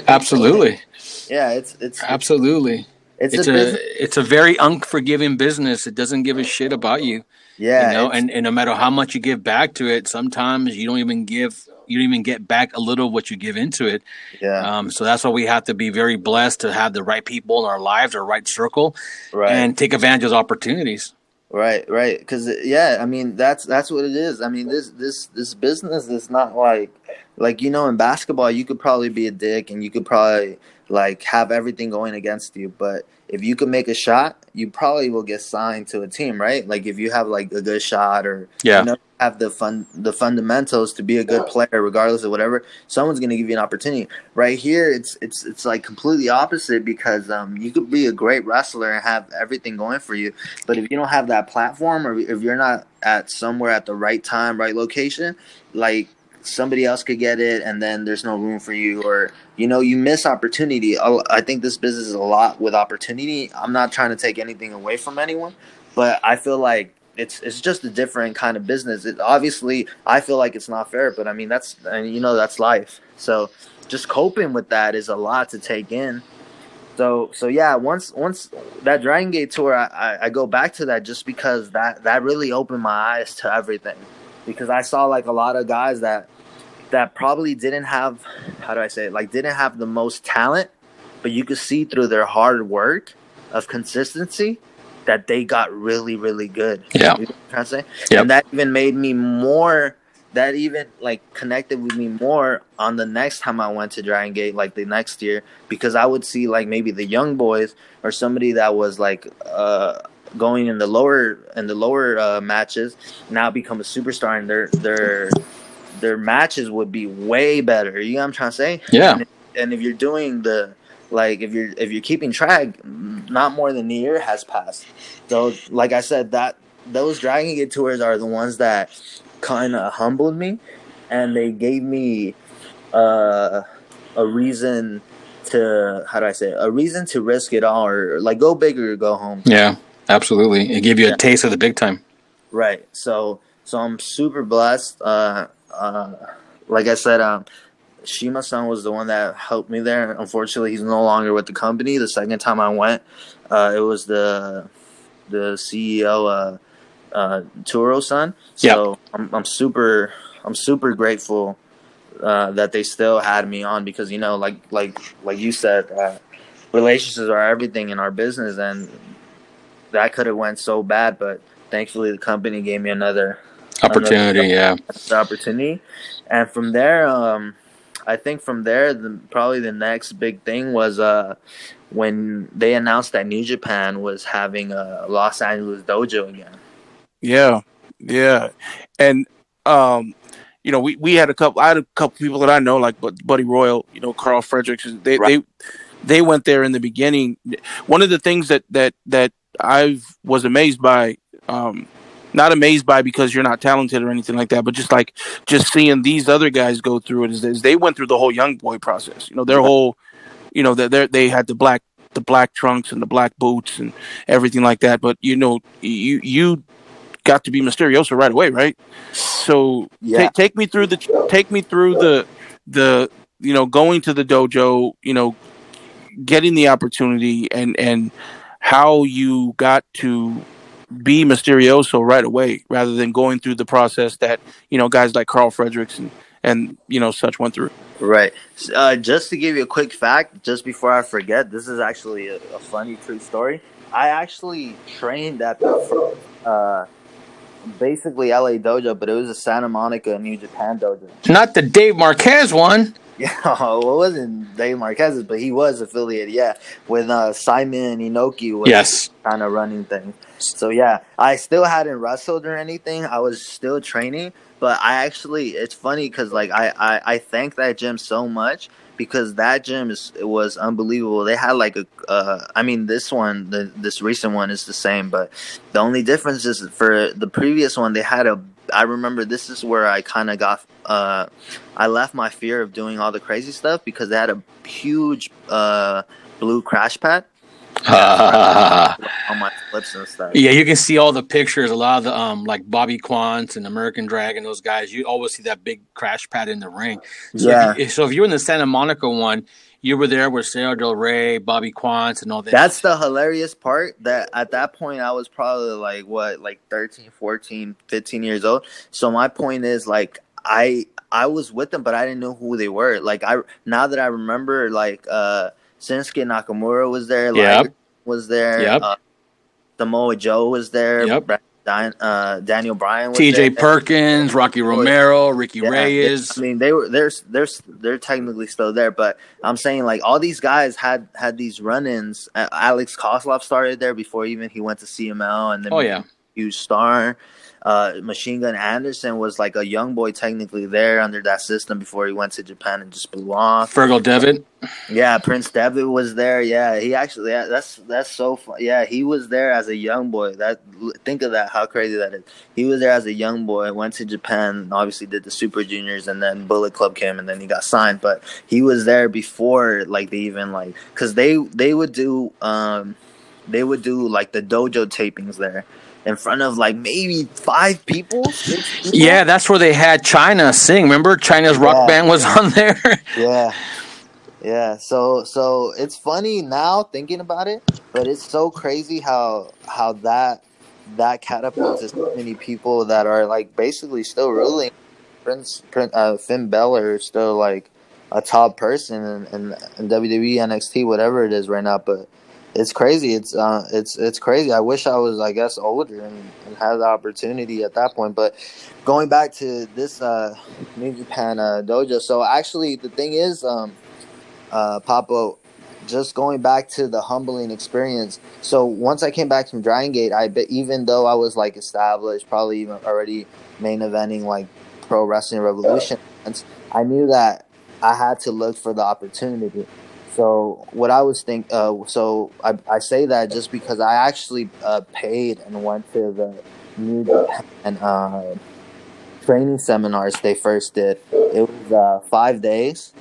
absolutely, Yeah, it's it's absolutely. it's, It's a, a it's a very unforgiving business. It doesn't give a shit about you. Yeah, you know, and, and no matter how much you give back to it, sometimes you don't even give you don't even get back a little of what you give into it. yeah, Um, so that's why we have to be very blessed to have the right people in our lives, our right circle, right, and take advantage of opportunities. right, right. Because yeah, I mean that's that's what it is. I mean this this this business is not like like you know in basketball you could probably be a dick and you could probably like have everything going against you. But if you can make a shot, you probably will get signed to a team, right? Like if you have like a good shot or Yeah. you know, have the fun the fundamentals to be a good player, regardless of whatever, someone's gonna give you an opportunity. Right here, it's it's it's like completely opposite because um you could be a great wrestler and have everything going for you, but if you don't have that platform or if you're not at somewhere at the right time, right location, like somebody else could get it and then there's no room for you or you know you miss opportunity. I think this business is a lot with opportunity. I'm not trying to take anything away from anyone but i feel like it's it's just a different kind of business. It obviously i feel like it's not fair but i mean that's and you know that's life. So just coping with that is a lot to take in. So so yeah once once that dragon gate tour I, I i go back to that just because that that really opened my eyes to everything because i saw like a lot of guys that that probably didn't have how do I say it like didn't have the most talent, but you could see through their hard work of consistency that they got really really good. Yeah. You know what I'm trying to say, Yep. and that even made me more. That even like connected with me more on the next time I went to Dragon Gate, like the next year, because I would see like maybe the young boys or somebody that was like uh going in the lower in the lower uh, matches now become a superstar and their their their matches would be way better. You know what I'm trying to say? Yeah. And if, and if you're doing the like if you're if you're keeping track, not more than a year has passed. So like I said, that those Dragon Gate tours are the ones that kind of humbled me, and they gave me uh, a reason to how do I say it? a reason to risk it all or like go big or go home. Yeah, absolutely. It gave you a taste of the big time. Right. So so I'm super blessed. Uh, uh, like I said, um, Shima San was the one that helped me there. Unfortunately, he's no longer with the company. The second time I went, uh, it was the the CEO, uh, uh, Turo San. So I'm I'm super I'm super grateful uh, that they still had me on because you know, like like like you said, uh, relationships are everything in our business, and that could have went so bad, but thankfully the company gave me another Opportunity, yeah. the opportunity, and from there, um, I think from there, the, probably the next big thing was uh, when they announced that New Japan was having a Los Angeles dojo again. Yeah, yeah, and um, you know, we, we had a couple. I had a couple people that I know, like Bud- Buddy Royal, you know, Karl Fredericks. They Right. they they went there in the beginning. One of the things that that that I was amazed by, um, not amazed by because you're not talented or anything like that, but just like just seeing these other guys go through it is, they went through the whole young boy process. You know, their whole, you know, they they had the black the black trunks and the black boots and everything like that. But you know, you you got to be Misterioso right away, right? So Yeah. ta- take me through the take me through the the you know going to the dojo, you know, getting the opportunity and and how you got to be Misterioso right away rather than going through the process that you know guys like Karl Fredericks and and you know such went through. Right. Uh, just to give you a quick fact, just before I forget, this is actually a, a funny true story. I actually trained at the uh, basically LA dojo, but it was a Santa Monica New Japan dojo. Not the Dave Marquez one. Yeah, [LAUGHS] well, it wasn't Dave Marquez's, but he was affiliated. Yeah, with uh, Simon Inoki was Yes. kind of running thing. So yeah, I still hadn't wrestled or anything. I was still training, but I actually it's funny because like I, I I thank that gym so much because that gym is it was unbelievable. They had like a uh, I mean this one the this recent one is the same, but the only difference is for the previous one they had a. I remember this is where I kind of got uh I left my fear of doing all the crazy stuff because they had a huge uh blue crash pad [LAUGHS] on my flips and stuff. Yeah, you can see all the pictures. A lot of the um, like Bobby Quance and American Dragon, those guys. You always see that big crash pad in the ring. So Yeah. If you, so if you were in the Santa Monica one, you were there with Sarah Del Rey, Bobby Quance, and all that. That's the hilarious part that at that point I was probably like what like 13, 14, 15 years old. So my point is like I I was with them but I didn't know who they were. Like I now that I remember like uh Shinsuke Nakamura was there, Yep. like was there, Yep. uh, Samoa Joe was there, Yep. Brad uh, Daniel Bryan, T.J. Perkins, Rocky Romero, Ricky yeah, Reyes. I mean, they were they're they're they're technically still there, but I'm saying like all these guys had had these run-ins. Alex Koslov started there before even he went to CMLL, and then oh yeah, huge star uh, Machine Gun Anderson was like a young boy technically there under that system before he went to Japan and just blew off. Fergal Devitt. Yeah, Prince Devitt was there. Yeah, he actually yeah, that's that's so fun. Yeah, he was there as a young boy. That think of that, how crazy that is. He was there as a young boy, went to Japan, obviously did the Super Juniors, and then Bullet Club came, and then he got signed. But he was there before like they even like because they they would do um they would do like the dojo tapings there in front of like maybe five people. people. Yeah, that's where they had China sing. Remember, China's rock yeah. band was [LAUGHS] on there. yeah, yeah. So so it's funny now thinking about it, but it's so crazy how how that that catapults so many people that are like basically still ruling. Prince, Prince uh, Finn Balor is still like a top person in, in, in WWE, NXT, whatever it is right now, but it's crazy. It's uh, it's it's crazy. I wish I was, I guess, older and, and had the opportunity at that point. But going back to this uh, New Japan uh, dojo, so actually the thing is, um, uh, Papo, just going back to the humbling experience. So once I came back from Dragon Gate, I even though I was like established, probably even already main eventing like Pro Wrestling Revolution, I knew that I had to look for the opportunity. So what I was think, uh, so I, I say that just because I actually uh, paid and went to the New Japan uh, training seminars they first did. It was uh, five days,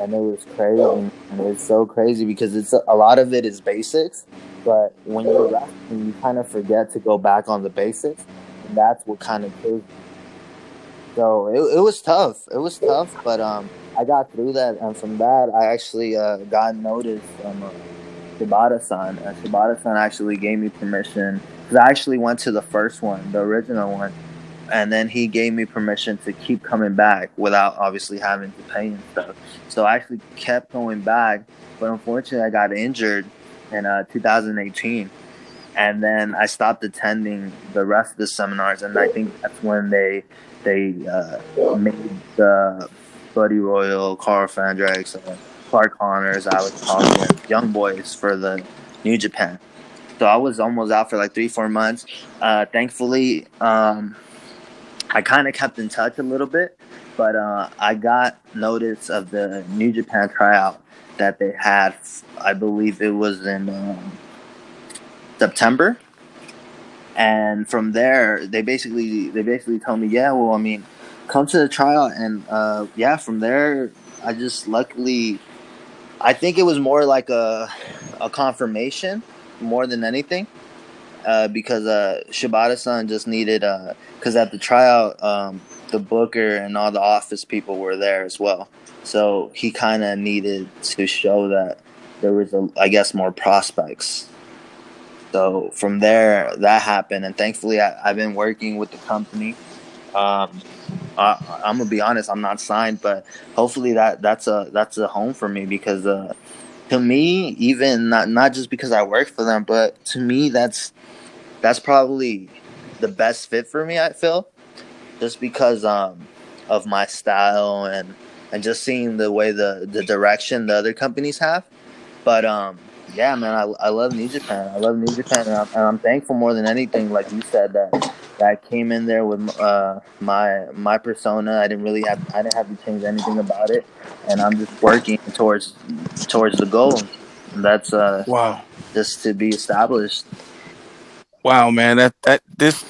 and it was crazy. And it's so crazy because it's a lot of it is basics, but when you're wrestling, you kind of forget to go back on the basics, and that's what kind of kills. So it, it was tough. It was tough, but um I got through that, and from that, I actually uh, got notice from uh, Shibata-san. Uh, Shibata-san actually gave me permission because I actually went to the first one, the original one, and then he gave me permission to keep coming back without obviously having to pay and stuff. So I actually kept going back, but unfortunately, I got injured in uh, 2018 and then I stopped attending the rest of the seminars, and I think that's when they they uh, made the Buddy Royal, Karl Fredericks, uh, Clark Connors, Alex Coughlin, young boys for the New Japan. So I was almost out for like three, four months. Uh, thankfully, um, I kind of kept in touch a little bit, but uh, I got notice of the New Japan tryout that they had. I believe it was in um, September, and from there, they basically they basically told me, yeah, well, I mean, come to the trial, and uh, yeah, from there, I just luckily, I think it was more like a a confirmation more than anything, uh, because uh, Shibata-san just needed because uh, at the tryout, um, the booker and all the office people were there as well, so he kind of needed to show that there was a, I guess, more prospects. So from there, that happened, and thankfully, I, I've been working with the company. Um, I'm gonna be honest, I'm not signed, but hopefully that that's a that's a home for me because uh, to me, even not not just because I work for them, but to me that's that's probably the best fit for me. I feel just because um, of my style and and just seeing the way the the direction the other companies have. But um, yeah, man, I, I love New Japan. I love New Japan, and I'm, and I'm thankful more than anything, like you said, that that came in there with uh, my my persona. I didn't really have I didn't have to change anything about it, and I'm just working towards towards the goal. And that's uh, wow, just to be established. Wow, man, that that this.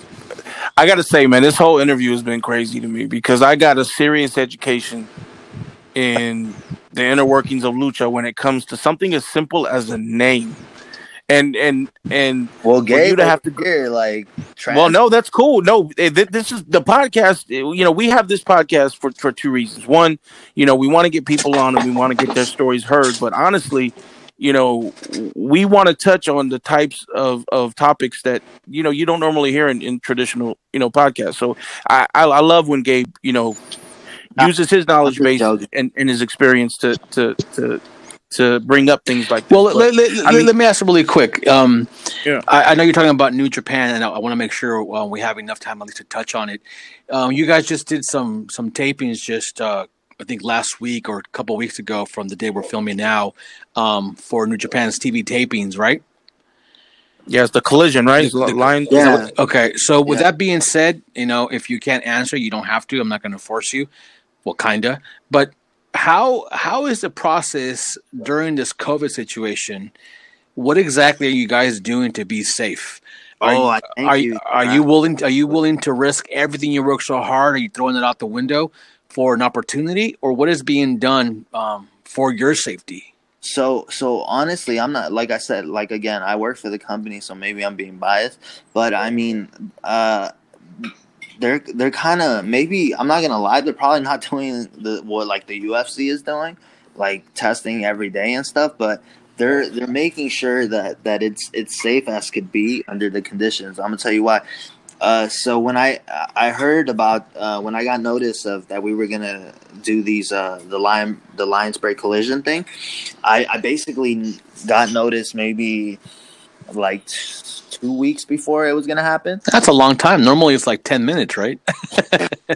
I got to say, man, this whole interview has been crazy to me because I got a serious education in the inner workings of lucha when it comes to something as simple as a name and and and well, Gabe, you to have to hear like. Trans- well, no, that's cool. No, eh, this is the podcast. Eh, you know, we have this podcast for for two reasons. One, you know, we want to get people on and we want to get their stories heard. But honestly, you know, we want to touch on the types of of topics that you know you don't normally hear in, in traditional you know podcasts. So I, I I love when Gabe you know uses his knowledge base and, and his experience to to to to bring up things like this. Well, but- let, let, let, I mean- let me ask you really quick. Um, Yeah. I, I know you're talking about New Japan, and I, I want to make sure uh, we have enough time at least to touch on it. Um, you guys just did some some tapings just uh, I think last week or a couple of weeks ago from the day we're filming now um, for New Japan's TV tapings, right? yes, the collision, right? The- the- line. Yeah. Okay, so with Yeah. that being said, you know, if you can't answer, you don't have to. I'm not going to force you. Well, kinda. But how how is the process during this COVID situation? What exactly are you guys doing to be safe? Are Oh, are, you. are you willing? Are you willing to risk everything you work so hard? Are you throwing it out the window for an opportunity, or what is being done um, for your safety? So so honestly, I'm not like I said, like again, I work for the company, so maybe I'm being biased. But I mean, uh they're they're kind of maybe I'm not gonna lie, they're probably not [LAUGHS] doing the what like the UFC is doing, like testing every day and stuff. But they're they're making sure that that it's it's safe as could be under the conditions. I'm gonna tell you why. Uh, so when I I heard about uh, when I got notice of that we were gonna do these uh, the lion the Lion's Break Collision thing, I, I basically got notice maybe like two weeks before it was gonna happen. That's a long time. Normally, it's like ten minutes, right? [LAUGHS]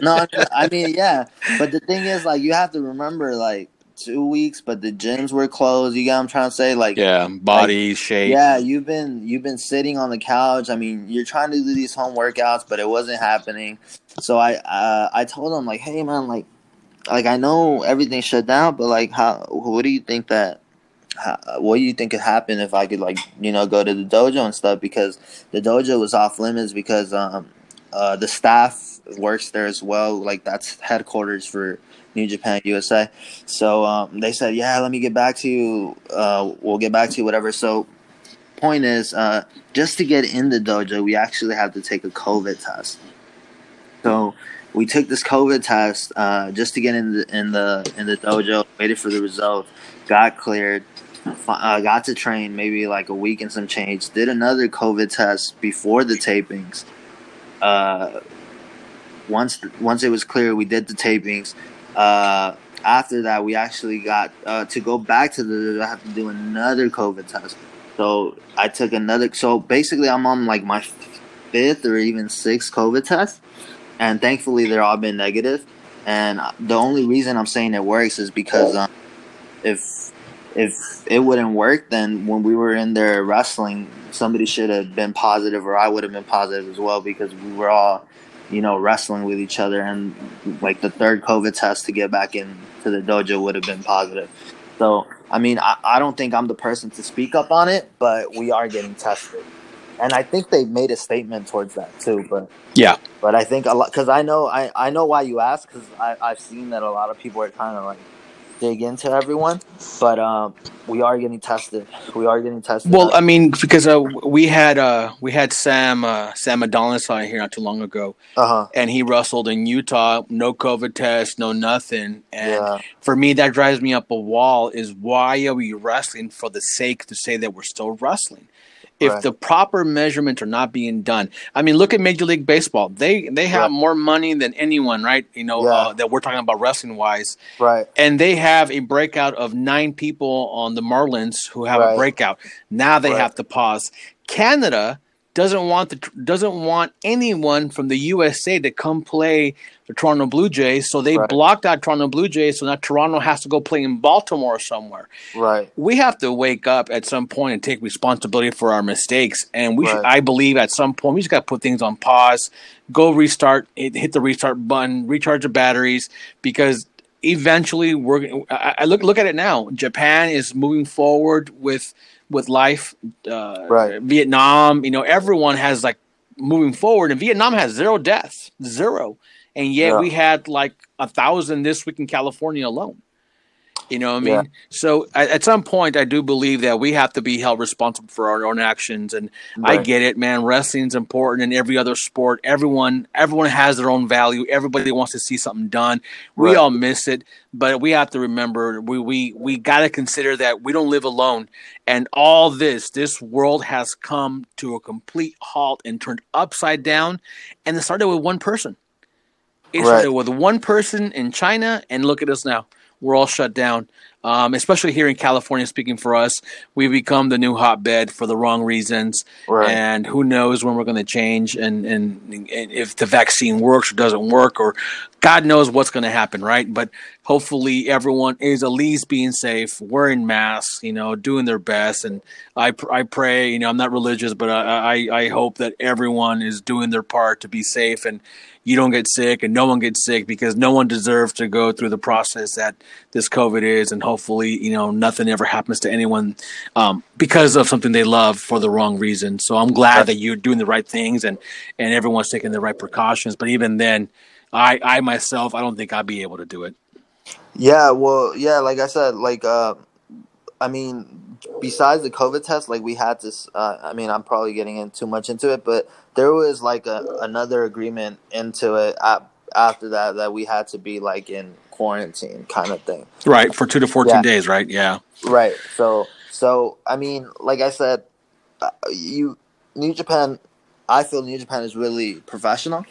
No, I mean yeah, but the thing is like you have to remember like two weeks, but the gyms were closed. You what I'm trying to say? Like Yeah, body shape. Yeah, you've been you've been sitting on the couch. I mean, you're trying to do these home workouts, but it wasn't happening. So I uh, I told him like, hey man, like like I know everything shut down, but like how what do you think that how, what do you think could happen if I could like you know go to the dojo and stuff because the dojo was off limits because um uh the staff works there as well like that's headquarters for New Japan USA. So um, they said, "Yeah, let me get back to you. Uh, we'll get back to you, whatever." So, point is, uh, just to get in the dojo, we actually have to take a COVID test. So we took this COVID test uh, just to get in the in the in the dojo. Waited for the result, got cleared, uh, got to train maybe like a week and some change. Did another COVID test before the tapings. Uh, once once it was clear, we did the tapings. Uh, after that, we actually got uh, to go back to the. I have to do another COVID test. So I took another. So basically, I'm on like my fifth or even sixth COVID test, and thankfully they're all been negative. And the only reason I'm saying it works is because um, if if it wouldn't work, then when we were in there wrestling, somebody should have been positive, or I would have been positive as well because we were all you know, wrestling with each other, and like the third COVID test to get back into the dojo would have been positive. So, I mean, I, I don't think I'm the person to speak up on it, but we are getting tested, and I think they made a statement towards that too. But Yeah. but I think a lot because I know I I know why you asked because I I've seen that a lot of people are kind of like dig into everyone, but um, we are getting tested. We are getting tested. Well, I mean, because uh, we had uh, we had Sam uh, Sam Adonis on here not too long ago, uh huh. and he wrestled in Utah, no COVID test, no nothing. And Yeah. for me, that drives me up a wall. Is why are we wrestling for the sake to say that we're still wrestling? If Right. the proper measurements are not being done, I mean, look at Major League Baseball. They they have Right. more money than anyone, right? You know Yeah. uh, that we're talking about wrestling wise Right. and they have a breakout of nine people on the Marlins who have a breakout. Now they Right. have to pause. Canada doesn't want the doesn't want anyone from the USA to come play the Toronto Blue Jays, so they Right. blocked out Toronto Blue Jays. So now Toronto has to go play in Baltimore somewhere. Right. We have to wake up at some point and take responsibility for our mistakes. And we, should, I believe, at some point we just got to put things on pause, go restart, hit hit the restart button, recharge the batteries, because eventually we're. I, I look look at it now. Japan is moving forward with with life. Uh, Right. Vietnam, you know, everyone has like moving forward, and Vietnam has zero deaths, zero, and yet Yeah. we had like a thousand this week in California alone. You know what I mean? Yeah. So at, at some point, I do believe that we have to be held responsible for our own actions. And I get it, man. Wrestling's important in every other sport. Everyone, everyone has their own value. Everybody wants to see something done. We Right. all miss it, but we have to remember we we we got to consider that we don't live alone. And all this, this world has come to a complete halt and turned upside down. And it started with one person. It Right. started with one person in China, and look at us now. We're all shut down. Um, especially here in California, speaking for us, we've become the new hotbed for the wrong reasons, Right. and who knows when we're going to change, and, and and if the vaccine works or doesn't work, or God knows what's going to happen, right? But hopefully, everyone is at least being safe, wearing masks, you know, doing their best, and I pr- I pray, you know, I'm not religious, but I, I I hope that everyone is doing their part to be safe and you don't get sick and no one gets sick because no one deserves to go through the process that this COVID is, and hopefully, you know, nothing ever happens to anyone um, because of something they love for the wrong reason. So I'm glad that you're doing the right things and and everyone's taking the right precautions. But even then, I I myself, I don't think I'd be able to do it. Yeah, well, yeah, like I said, like uh, I mean, besides the COVID test, like we had this. Uh, I mean, I'm probably getting in too much into it, but there was like a another agreement into it a after that that we had to be like in quarantine kind of thing. Right for two to fourteen Yeah. days, right? Yeah. Right. So, so I mean, like I said, uh, you New Japan. I feel New Japan is really professional.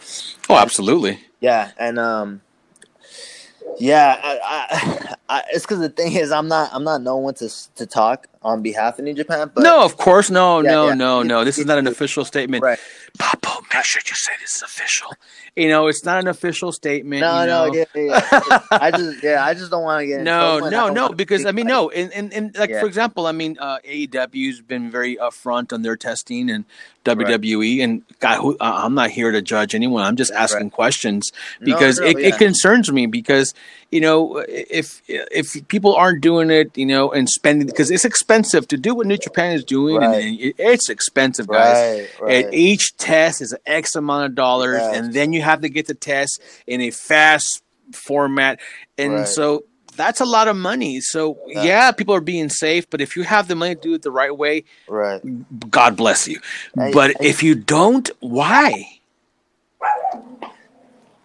Oh, absolutely. Yeah, and um, yeah, I, I, [LAUGHS] I it's because the thing is, I'm not, I'm not no one to to talk on behalf of New Japan, but no, of course, no, Yeah, no, yeah. no, no. This is not an [LAUGHS] official statement. right. Papo, make sure you say this is official. You know, it's not an official statement. No, you no, know? yeah, yeah, yeah. I just, yeah, I just don't want to get [LAUGHS] No, no, no. Because I mean, like- no, and, and, and like Yeah. for example, I mean, uh, AEW's been very upfront on their testing, and WWE, and God, who, uh, I'm not here to judge anyone. I'm just asking questions because no, it, it concerns me because you know if if people aren't doing it, you know, and spending because it's expensive to do what New Japan is doing, Right. and it, it's expensive, guys. Right, right. And each test is an X amount of dollars, Yes. and then you have to get the test in a fast format, and Right. so that's a lot of money. So Yeah. yeah, people are being safe, but if you have the money to do it the right way, right. God bless you. Hey, but hey. if you don't, why?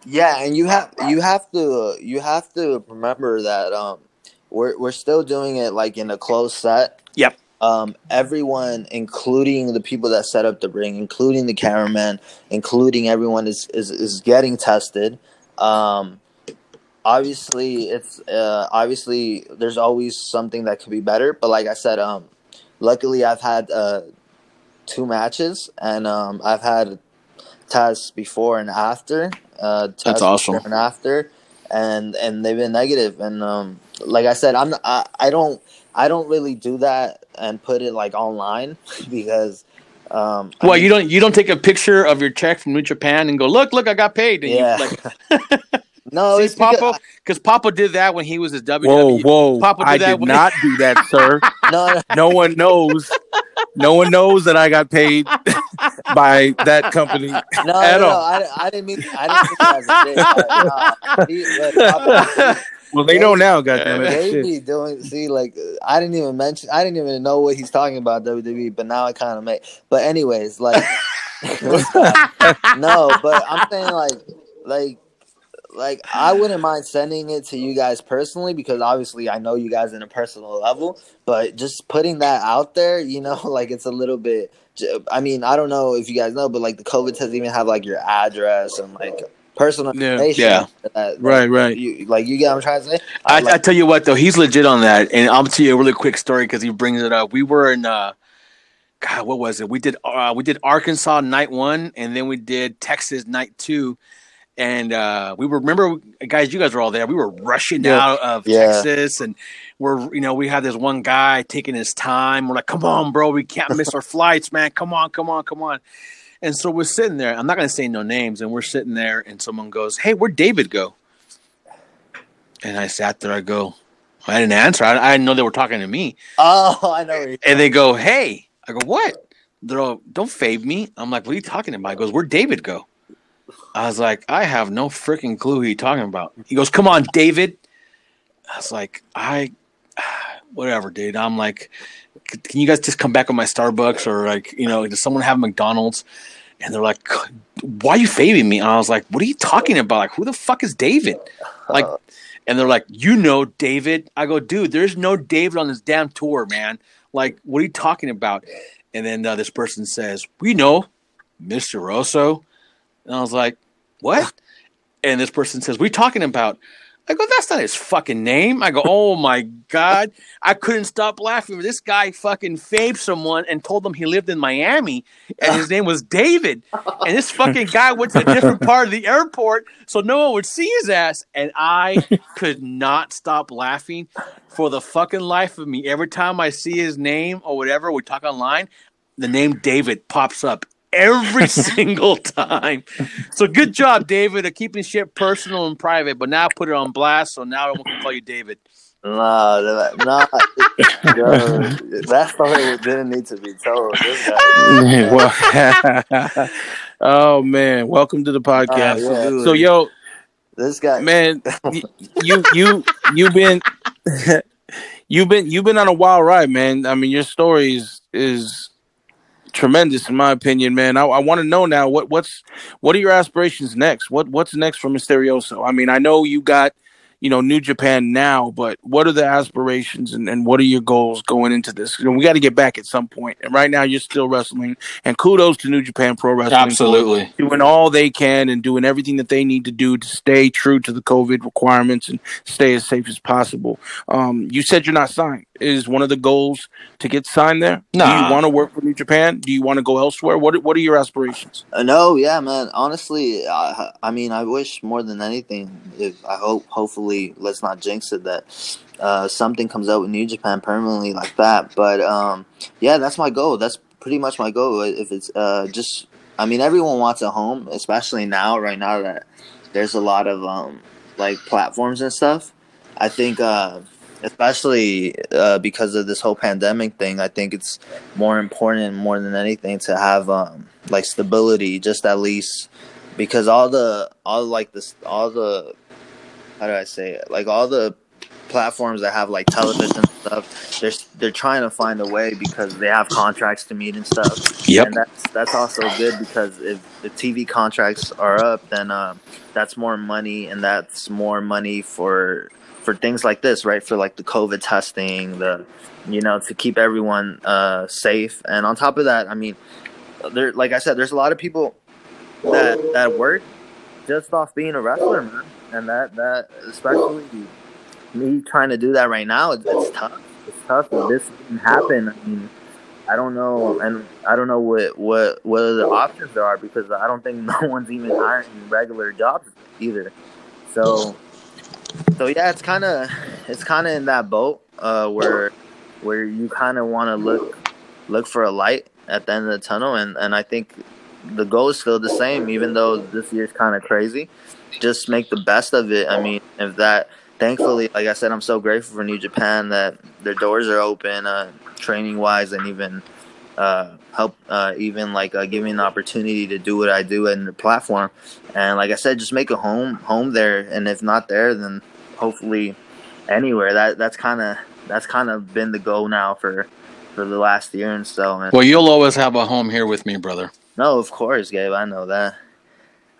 Yeah, and you have you have to you have to remember that um we're we're still doing it like in a closed set. Yep. Um everyone including the people that set up the ring, including the cameraman, including everyone is is, is getting tested. Um obviously it's uh obviously there's always something that could be better, but like I said um luckily I've had uh two matches and um I've had tests before and after. Uh, tests awesome. and after, and and they've been negative. And um, like I said, I'm I, I don't I don't really do that and put it like online [LAUGHS] because um, I Well, mean, you don't you don't take a picture of your check from New Japan and go, look, look, I got paid. And Yeah. you like [LAUGHS] [LAUGHS] no, see it's Papa because Papa did that when he was his WWE. Whoa, whoa! Papa did I that did when- not do that, sir. no, no, no one knows. No one knows that I got paid [LAUGHS] by that company [LAUGHS] no, at no, all. I, I didn't mean I didn't think that was a thing. Nah, [LAUGHS] he- look, Papa- Well, they know now. Goddamn it! Shit. be doing see like I didn't even mention I didn't even know what he's talking about WWE, but now I kind of make. But anyways, like no, but I'm saying like like like I wouldn't mind sending it to you guys personally because obviously I know you guys in a personal level, but just putting that out there, you know, [LAUGHS] like it's a little bit. I mean, I don't know if you guys know, but like the COVID test even have like your address and like personal Yeah. information. Yeah. that- that Right, right. You, like you get what I'm trying to say. I, like- I tell you what though, he's legit on that, and I'll tell you a really quick story because he brings it up. We were in, uh, God, what was it? We did uh, we did Arkansas night one, and then we did Texas night two, and uh, we were remember guys, you guys were all there. We were rushing Yeah. out of Yeah. Texas, and we're you know we had this one guy taking his time. We're like, come on, bro, we can't miss our [LAUGHS] flights, man. Come on, come on, come on. And so we're sitting there. I'm not going to say no names, and we're sitting there, and someone goes, "Hey, where'd David go?" And I sat there. I go, I didn't answer. I, I didn't know they were talking to me. Oh, I know. And they go, "Hey," I go, "What?" They're all, "Don't fave me." I'm like, "What are you talking about?" He goes, "Where'd David go?" I was like, "I have no freaking clue who you're talking about." He goes, "Come on, David." I was like, "I, [SIGHS] whatever, dude." I'm like, "Can you guys just come back with my Starbucks or like, you know, does someone have McDonald's?" And they're like, "Why are you faving me?" And I was like, "What are you talking about? Like, who the fuck is David?" Like, and they're like, "You know David?" I go, "Dude, there's no David on this damn tour, man. Like, what are you talking about?" And then uh, this person says, "We know, Mister Rosso." And I was like, "What?" And this person says, "We talking about?" I go, "That's not his fucking name." I go, [LAUGHS] "Oh my god, I couldn't stop laughing. This guy fucking faved someone and told them he lived in Miami, and his name was David. And this fucking guy went to a different [LAUGHS] part of the airport, so no one would see his ass. And I could not stop laughing for the fucking life of me. Every time I see his name or whatever, we talk online, the name David pops up every [LAUGHS] single time. So good job, David, of keeping shit personal and private, but now put it on blast. So now I can call you David. Nah, that- nah, [LAUGHS] yo, that story didn't need to be told. This guy, [LAUGHS] well, oh man, welcome to the podcast. Uh, yeah. So yo, this guy, man, y- you you you've been you've been you've been on a wild ride, man. I mean, your story is is tremendous in my opinion, man. I, I want to know now what what's what are your aspirations next? What what's next for Misterioso? I mean, I know you got you know New Japan now, but what are the aspirations and, and what are your goals going into this? You know, we got to get back at some point. And right now, you're still wrestling. And kudos to New Japan Pro Wrestling, Absolutely. doing all they can and doing everything that they need to do to stay true to the COVID requirements and stay as safe as possible. Um, you said you're not signed. Is one of the goals to get signed there? Do Nah. you want to work for New Japan? Do you want to go elsewhere? What What are your aspirations? Uh, no, yeah, man. Honestly, I, I mean, I wish more than anything. If I hope, hopefully, let's not jinx it that uh, something comes out with New Japan permanently like that. But um, yeah, that's my goal. That's pretty much my goal. If it's uh, just, I mean, everyone wants a home, especially now, right now that there's a lot of um, like platforms and stuff. I think, uh, especially uh, because of this whole pandemic thing, I think it's more important more than anything to have um, like stability, just at least because all the all like this all the how do I say it like all the platforms that have like television and stuff they're they're trying to find a way because they have contracts to meet and stuff Yep. and that's that's also good because if the TV contracts are up then um, that's more money and that's more money for for things like this right? For like the covid testing the you know to keep everyone uh safe. And on top of that i mean there like i said there's a lot of people that that work just off being a wrestler man. And that that especially me trying to do that right now it's, it's tough. It's tough if this didn't happen. I mean i don't know and i don't know what what what other options there are because i don't think [LAUGHS] no one's even hiring regular jobs either. So so yeah it's kind of it's kind of in that boat uh where where you kind of want to look look for a light at the end of the tunnel and and i think the goal is still the same even though this year's kind of crazy. Just make the best of it. I mean if that thankfully like i said i'm so grateful for new japan that their doors are open uh training wise and even uh, help uh, even like uh, give me an opportunity to do what I do in the platform. And like I said, just make a home home there. And if not there, then hopefully anywhere. That that's kind of that's kind of been the goal now for for the last year and so. And Well, you'll always have a home here with me, brother. no, of course, Gabe. I know that.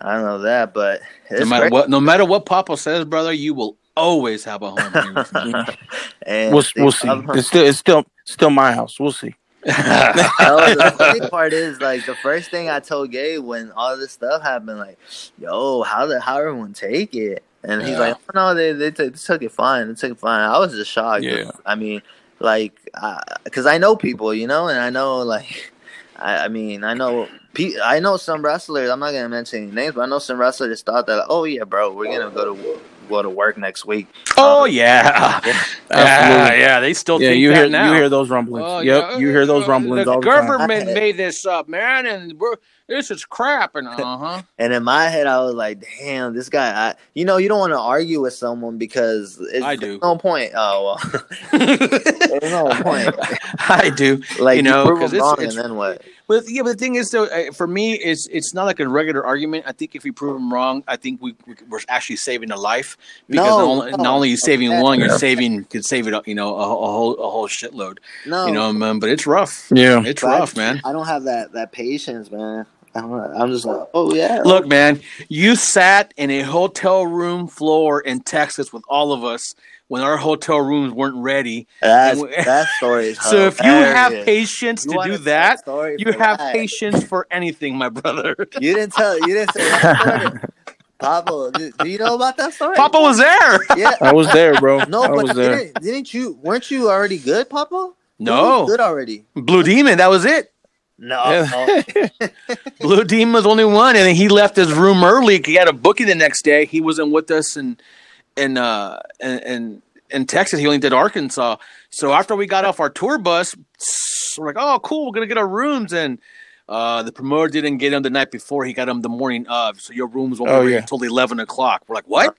I know that, but it's No matter great. what, no matter what Papa says, brother, you will always have a home here with me. [LAUGHS] and We'll we'll see. It's still it's still still my house. We'll see. No, the funny [LAUGHS] part is like the first thing I told Gabe when all this stuff happened, like, "Yo, how the how everyone take it?" And he's Yeah. like, "Oh no, they they, took they took it fine. They took it fine." I was just shocked. Yeah. I mean, like, because I know people, you know, and I know like, [LAUGHS] I, I mean, I know. pe- I know some wrestlers. I'm not gonna mention any names, but I know some wrestlers thought that, oh yeah, bro, we're gonna go to go to work next week. oh yeah, yeah, [LAUGHS] Absolutely. yeah. They still Yeah, think you that hear now. you hear those rumblings. Oh, yep, yeah, you hear those uh, rumblings The all the time. government made this up, man, and we're, this is crap. And [LAUGHS] uh huh. And in my head, I was like, "Damn, this guy." I, you know, you don't want to argue with someone because it's I do. no point. Oh well, [LAUGHS] there's no point. [LAUGHS] I do. Like You know, prove 'cause them it's- wrong, it's- and then what? But yeah, but the thing is, though, uh, for me, it's it's not like a regular argument. I think if we prove them wrong, I think we we- we're actually saving a life because No, not, only, no. not only are you saving Okay. one, you're saving could save it, you know, a, a whole a whole shitload. No, You know, man, but it's rough. Yeah. It's but I- rough, man. I don't have that that patience, man. I don't, I'm just like, oh yeah. Look, man, you sat in a hotel room floor in Texas with all of us when our hotel rooms weren't ready. That's, and we- that story is [LAUGHS] So if you have patience You to do that, you have that. patience for anything, my brother. You didn't tell. You didn't say that story. [LAUGHS] Papa, do, do you know about that story? Papa was there. Yeah. I was there, bro. [LAUGHS] No, I but was there. didn't, didn't you? Weren't you already good, Papa? No. good already. Blue Demon, that was it. No, Yeah. no. Blue Demon was only one, and he left his room early. He had a booking the next day. He wasn't with us in in uh in, in in Texas. He only did Arkansas. So after we got off our tour bus, we're like, "Oh, cool, we're gonna get our rooms." And uh, the promoter didn't get him the night before. He got him the morning of. So your rooms won't Oh, be ready yeah. until eleven o'clock. We're like, "What?"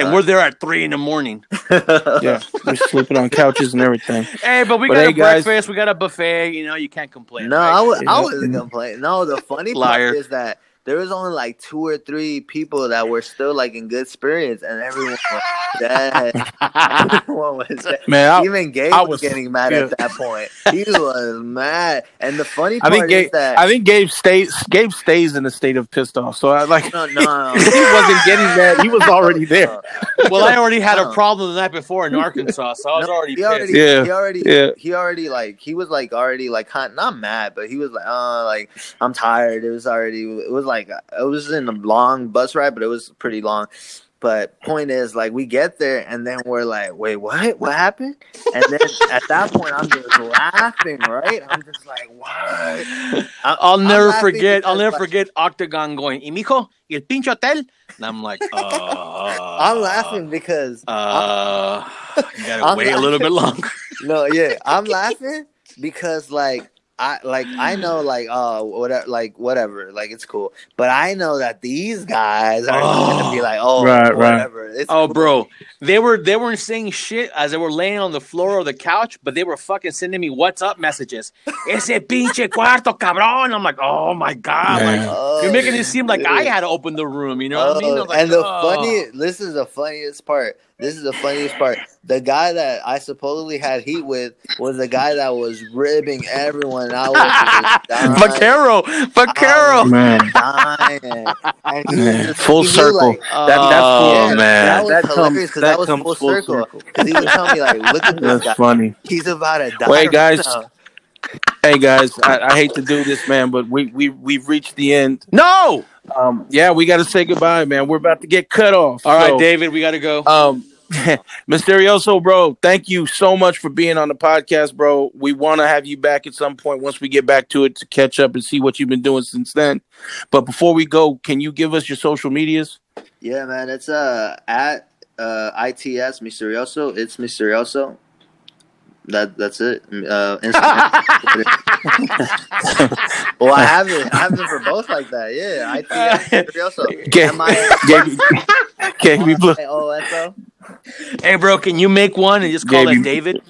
And Uh. we're there at three in the morning. [LAUGHS] Yeah, we're sleeping on couches and everything. Hey, but we But got hey, a guys- breakfast. We got a buffet. You know, you can't complain. No, right? I was I Yeah. wasn't complaining. No, the funny part is that there was only like two or three people that were still like in good spirits, and everyone was dead. [LAUGHS] everyone was dead. Man, I, Even Gabe I was, was- getting mad yeah. at that point. He was mad, and the funny I part think is that I think Gabe stays. Gabe stays in a state of pissed off. So I like. no, no, no. [LAUGHS] he wasn't getting mad. He was already there. well, I already had a problem the night before in Arkansas, so I was No, already he already, Yeah, he already, yeah. he already like he was like already like kind not mad, but he was like, oh, like I'm tired. It was already, it was like it was in a long bus ride, but it was pretty long. But point is, like we get there and then we're like, wait, what? What happened? And then at that point, I'm just laughing, right? I'm just like, what? I- I'll never laughing forget. I'll never like, forget Octagon going, "Y mijo, y el pinche hotel." And I'm like, [LAUGHS] uh, I'm laughing because Uh, you gotta I'm wait a little bit longer. no, yeah, I'm [LAUGHS] laughing because like I like I know [GASPS] like uh, oh whatever like whatever like it's cool, but I know that these guys are gonna be oh. like oh Right, right. whatever. It's Oh, cool. bro, they were they weren't saying shit as they were laying on the floor or the couch, but they were fucking sending me what's up messages. [LAUGHS] Ese pinche cuarto, cabrón. I'm like, oh my god, Man. like Oh, you're making it seem like I oh. had to open the room. You know what I mean? Oh, I was oh, like, and the oh. funny, this is the funniest part. This is the funniest part. The guy that I supposedly had heat with was the guy that was ribbing everyone. And I was just dying. Vaquero, Vaquero. Man, dying. And he was man. full circle. like, that, that's Oh, full, yeah, man. that was That hilarious because that that, was comes full, full circle. circle. Because he was telling me like, look at this That's guy. funny. He's about to die. Wait, [LAUGHS] guys. right now. Hey guys, I, I hate to do this, man, but we we we've reached the end. No. Um, yeah, we got to say goodbye, man. We're about to get cut off. All right, So, David, we got to go. Um, [LAUGHS] Misterioso, bro, thank you so much for being on the podcast, bro. We want to have you back at some point once we get back to it to catch up and see what you've been doing since then. But before we go, can you give us your social medias? Yeah, man. It's uh at uh ITS Misterioso. It's Misterioso. That that's it. Uh, Instagram. [LAUGHS] well, I have it. I have it for both like that. Yeah, ITS Misterioso. Ga- M I Gaby, Gaby Blue. O S O. hey, bro, can you make one and just call Gabe, it David?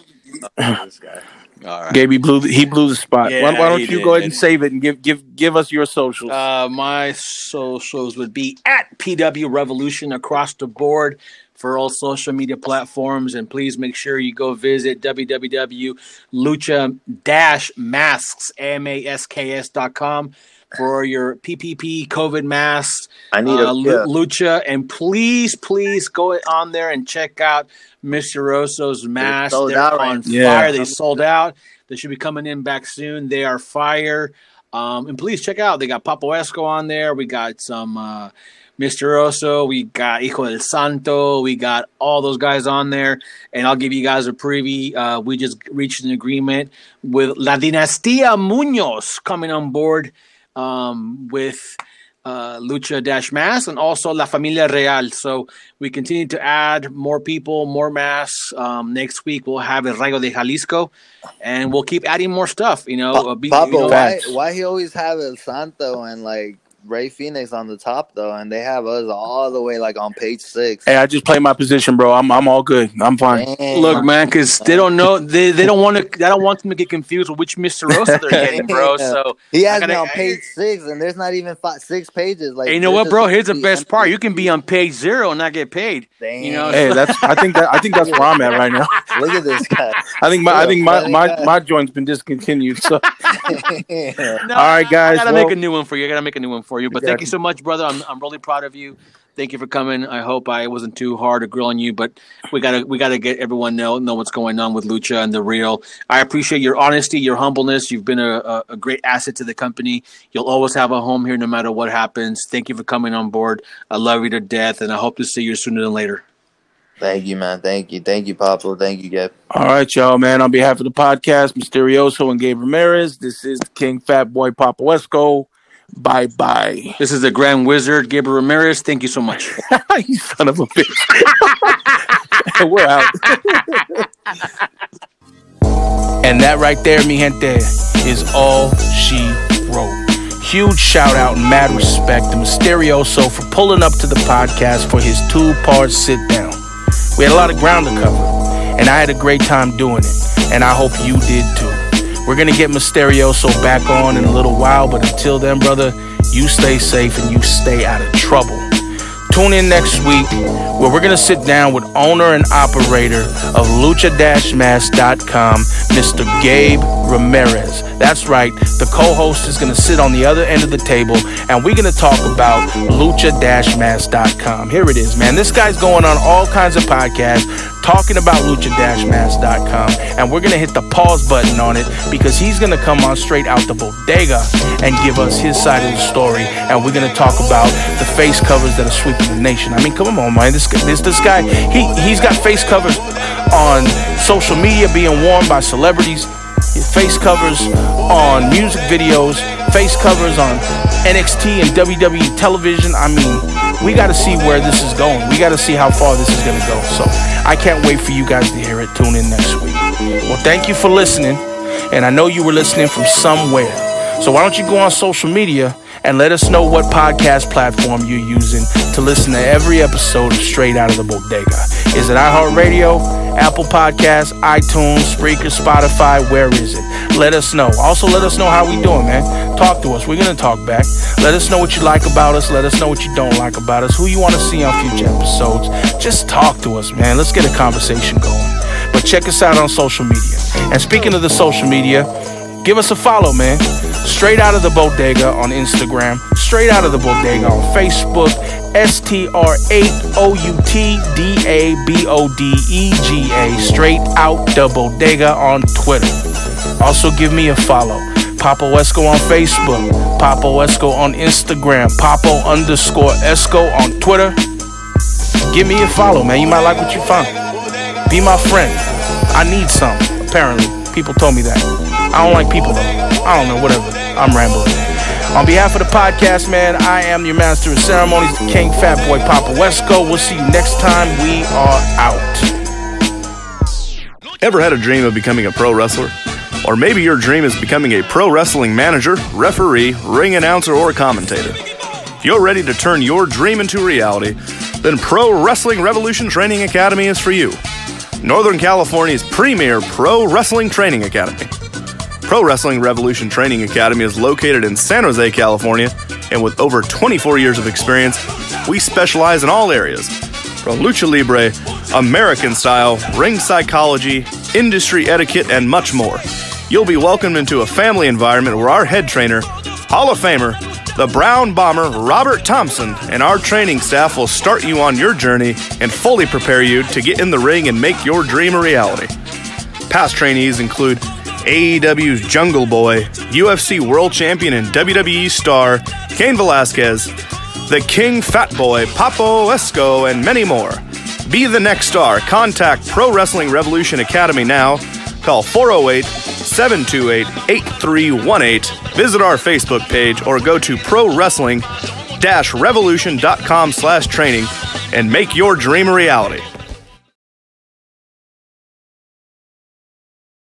This guy. All right. Gaby blew. The, he blew the spot. Yeah, why, why don't he you go ahead did. and save it and give give give us your socials? Uh, my socials would be at PW Revolution across the board for all social media platforms. And please make sure you go visit www.lucha-masks, M-A-S-K-S.com for your PPP COVID masks, I need a uh, Lu- yeah. Lucha. And please, please go on there and check out Misterioso's masks. sold They're out right on. Yeah. fire. They sold out. They should be coming in back soon. They are fire. Um, and please check out. They got Papo Esco on there. We got some uh, Misterioso. We got Hijo del Santo. We got all those guys on there. And I'll give you guys a preview. Uh, we just reached an agreement with La Dinastía Munoz coming on board um, with uh, Lucha Dash Mass and also La Familia Real. So we continue to add more people, more mass. Um, next week we'll have El Rayo de Jalisco, and we'll keep adding more stuff. You know, uh, be- you know, why why he always have El Santo and like Rey Fénix on the top though, and they have us all the way like on page six. hey, I just play my position, bro. I'm I'm all good. I'm fine. Damn. Look, man, because they don't know they, they don't want to. I don't want them to get confused with which Misterioso they're [LAUGHS] getting, bro. So He has me gotta- on page six, and there's not even five, six pages. Like, Hey, you know what, bro? Here's the empty- best part. You can be on page zero and not get paid. Damn. You know, Hey, that's I think that I think that's where I'm at right now. [LAUGHS] Look at this guy. I think my I think my funny my, my joint's been discontinued. So [LAUGHS] No, All right, guys, I gotta well- make a new one for you. I gotta make a new one for you. But thank you you. so much, brother. I'm, I'm really proud of you. Thank you for coming. I hope I wasn't too hard or grilling you, but we gotta we gotta get everyone know know what's going on with Lucha and the real. I appreciate your honesty, your humbleness. You've been a, a, a great asset to the company. You'll always have a home here, no matter what happens. Thank you for coming on board. I love you to death, and I hope to see you sooner than later. Thank you, man. Thank you. Thank you, Papa. Thank you, Gabe. All right, y'all, man. On behalf of the podcast, Misterioso and Gabe Ramirez, this is King Fat Boy Papo Esco. Bye bye. This is the Grand Wizard, Gabriel Ramirez. Thank you so much. [LAUGHS] you son of a bitch. [LAUGHS] We're out. [LAUGHS] and that right there, mi gente, is all she wrote. Huge shout out and mad respect to Misterioso for pulling up to the podcast for his two part sit down. We had a lot of ground to cover, and I had a great time doing it, and I hope you did too. We're gonna get Misterioso back on in a little while, but until then, brother, you stay safe and you stay out of trouble. Tune in next week where we're going to sit down with owner and operator of lucha-mask.com, Mr. Gabe Ramirez. That's right, the co-host is going to sit on the other end of the table and we're going to talk about lucha-mask.com. Here it is, man. This guy's going on all kinds of podcasts talking about lucha-mask.com and we're going to hit the pause button on it because he's going to come on straight out the bodega and give us his side of the story and we're going to talk about the face covers that are sweeping nation. I mean, come on, man. This this this guy, he he's got face covers on social media being worn by celebrities. Face covers on music videos, face covers on NXT and WWE television. I mean, we got to see where this is going. We got to see how far this is going to go. So I can't wait for you guys to hear it. Tune in next week. Well, thank you for listening. And I know you were listening from somewhere. So why don't you go on social media and let us know what podcast platform you're using to listen to every episode of Straight Out of the Bodega. Is it iHeartRadio, Apple Podcasts, iTunes, Spreaker, Spotify? Where is it? Let us know. Also, let us know how we doing, man. Talk to us. We're gonna talk back. Let us know what you like about us. Let us know what you don't like about us. Who you want to see on future episodes. Just talk to us, man. Let's get a conversation going. But check us out on social media. And speaking of the social media, give us a follow, man. Straight out of the bodega on Instagram, straight out of the bodega on Facebook, STR8 O U T D A B O D E G A, straight out the bodega on Twitter. Also, give me a follow. Papo Esco on Facebook, Papo Esco on Instagram, Papo underscore Esco on Twitter. Give me a follow, man. You might like what you find. Be my friend. I need some, apparently. People told me that. I don't like people though. I don't know, whatever. I'm rambling. On behalf of the podcast, man, I am your master of ceremonies, King Fat Boy Papo Esco. We'll see you next time. We are out. Ever had a dream of becoming a pro wrestler? Or maybe your dream is becoming a pro wrestling manager, referee, ring announcer, or commentator. If you're ready to turn your dream into reality, then Pro Wrestling Revolution Training Academy is for you. Northern California's premier pro wrestling training academy. Pro Wrestling Revolution Training Academy is located in San Jose, California, and with over 24 years of experience, we specialize in all areas from lucha libre, American style, ring psychology, industry etiquette, and much more. You'll be welcomed into a family environment where our head trainer, Hall of Famer, the Brown Bomber Robert Thompson, and our training staff will start you on your journey and fully prepare you to get in the ring and make your dream a reality. Past trainees include AEW's Jungle Boy, UFC World Champion and WWE star Cain Velasquez, the King Fat Boy Papo Esco, and many more. Be the next star. Contact Pro Wrestling Revolution Academy now. Call 408 728 8318. Visit our Facebook page or go to pro wrestling revolution.com slash training and make your dream a reality.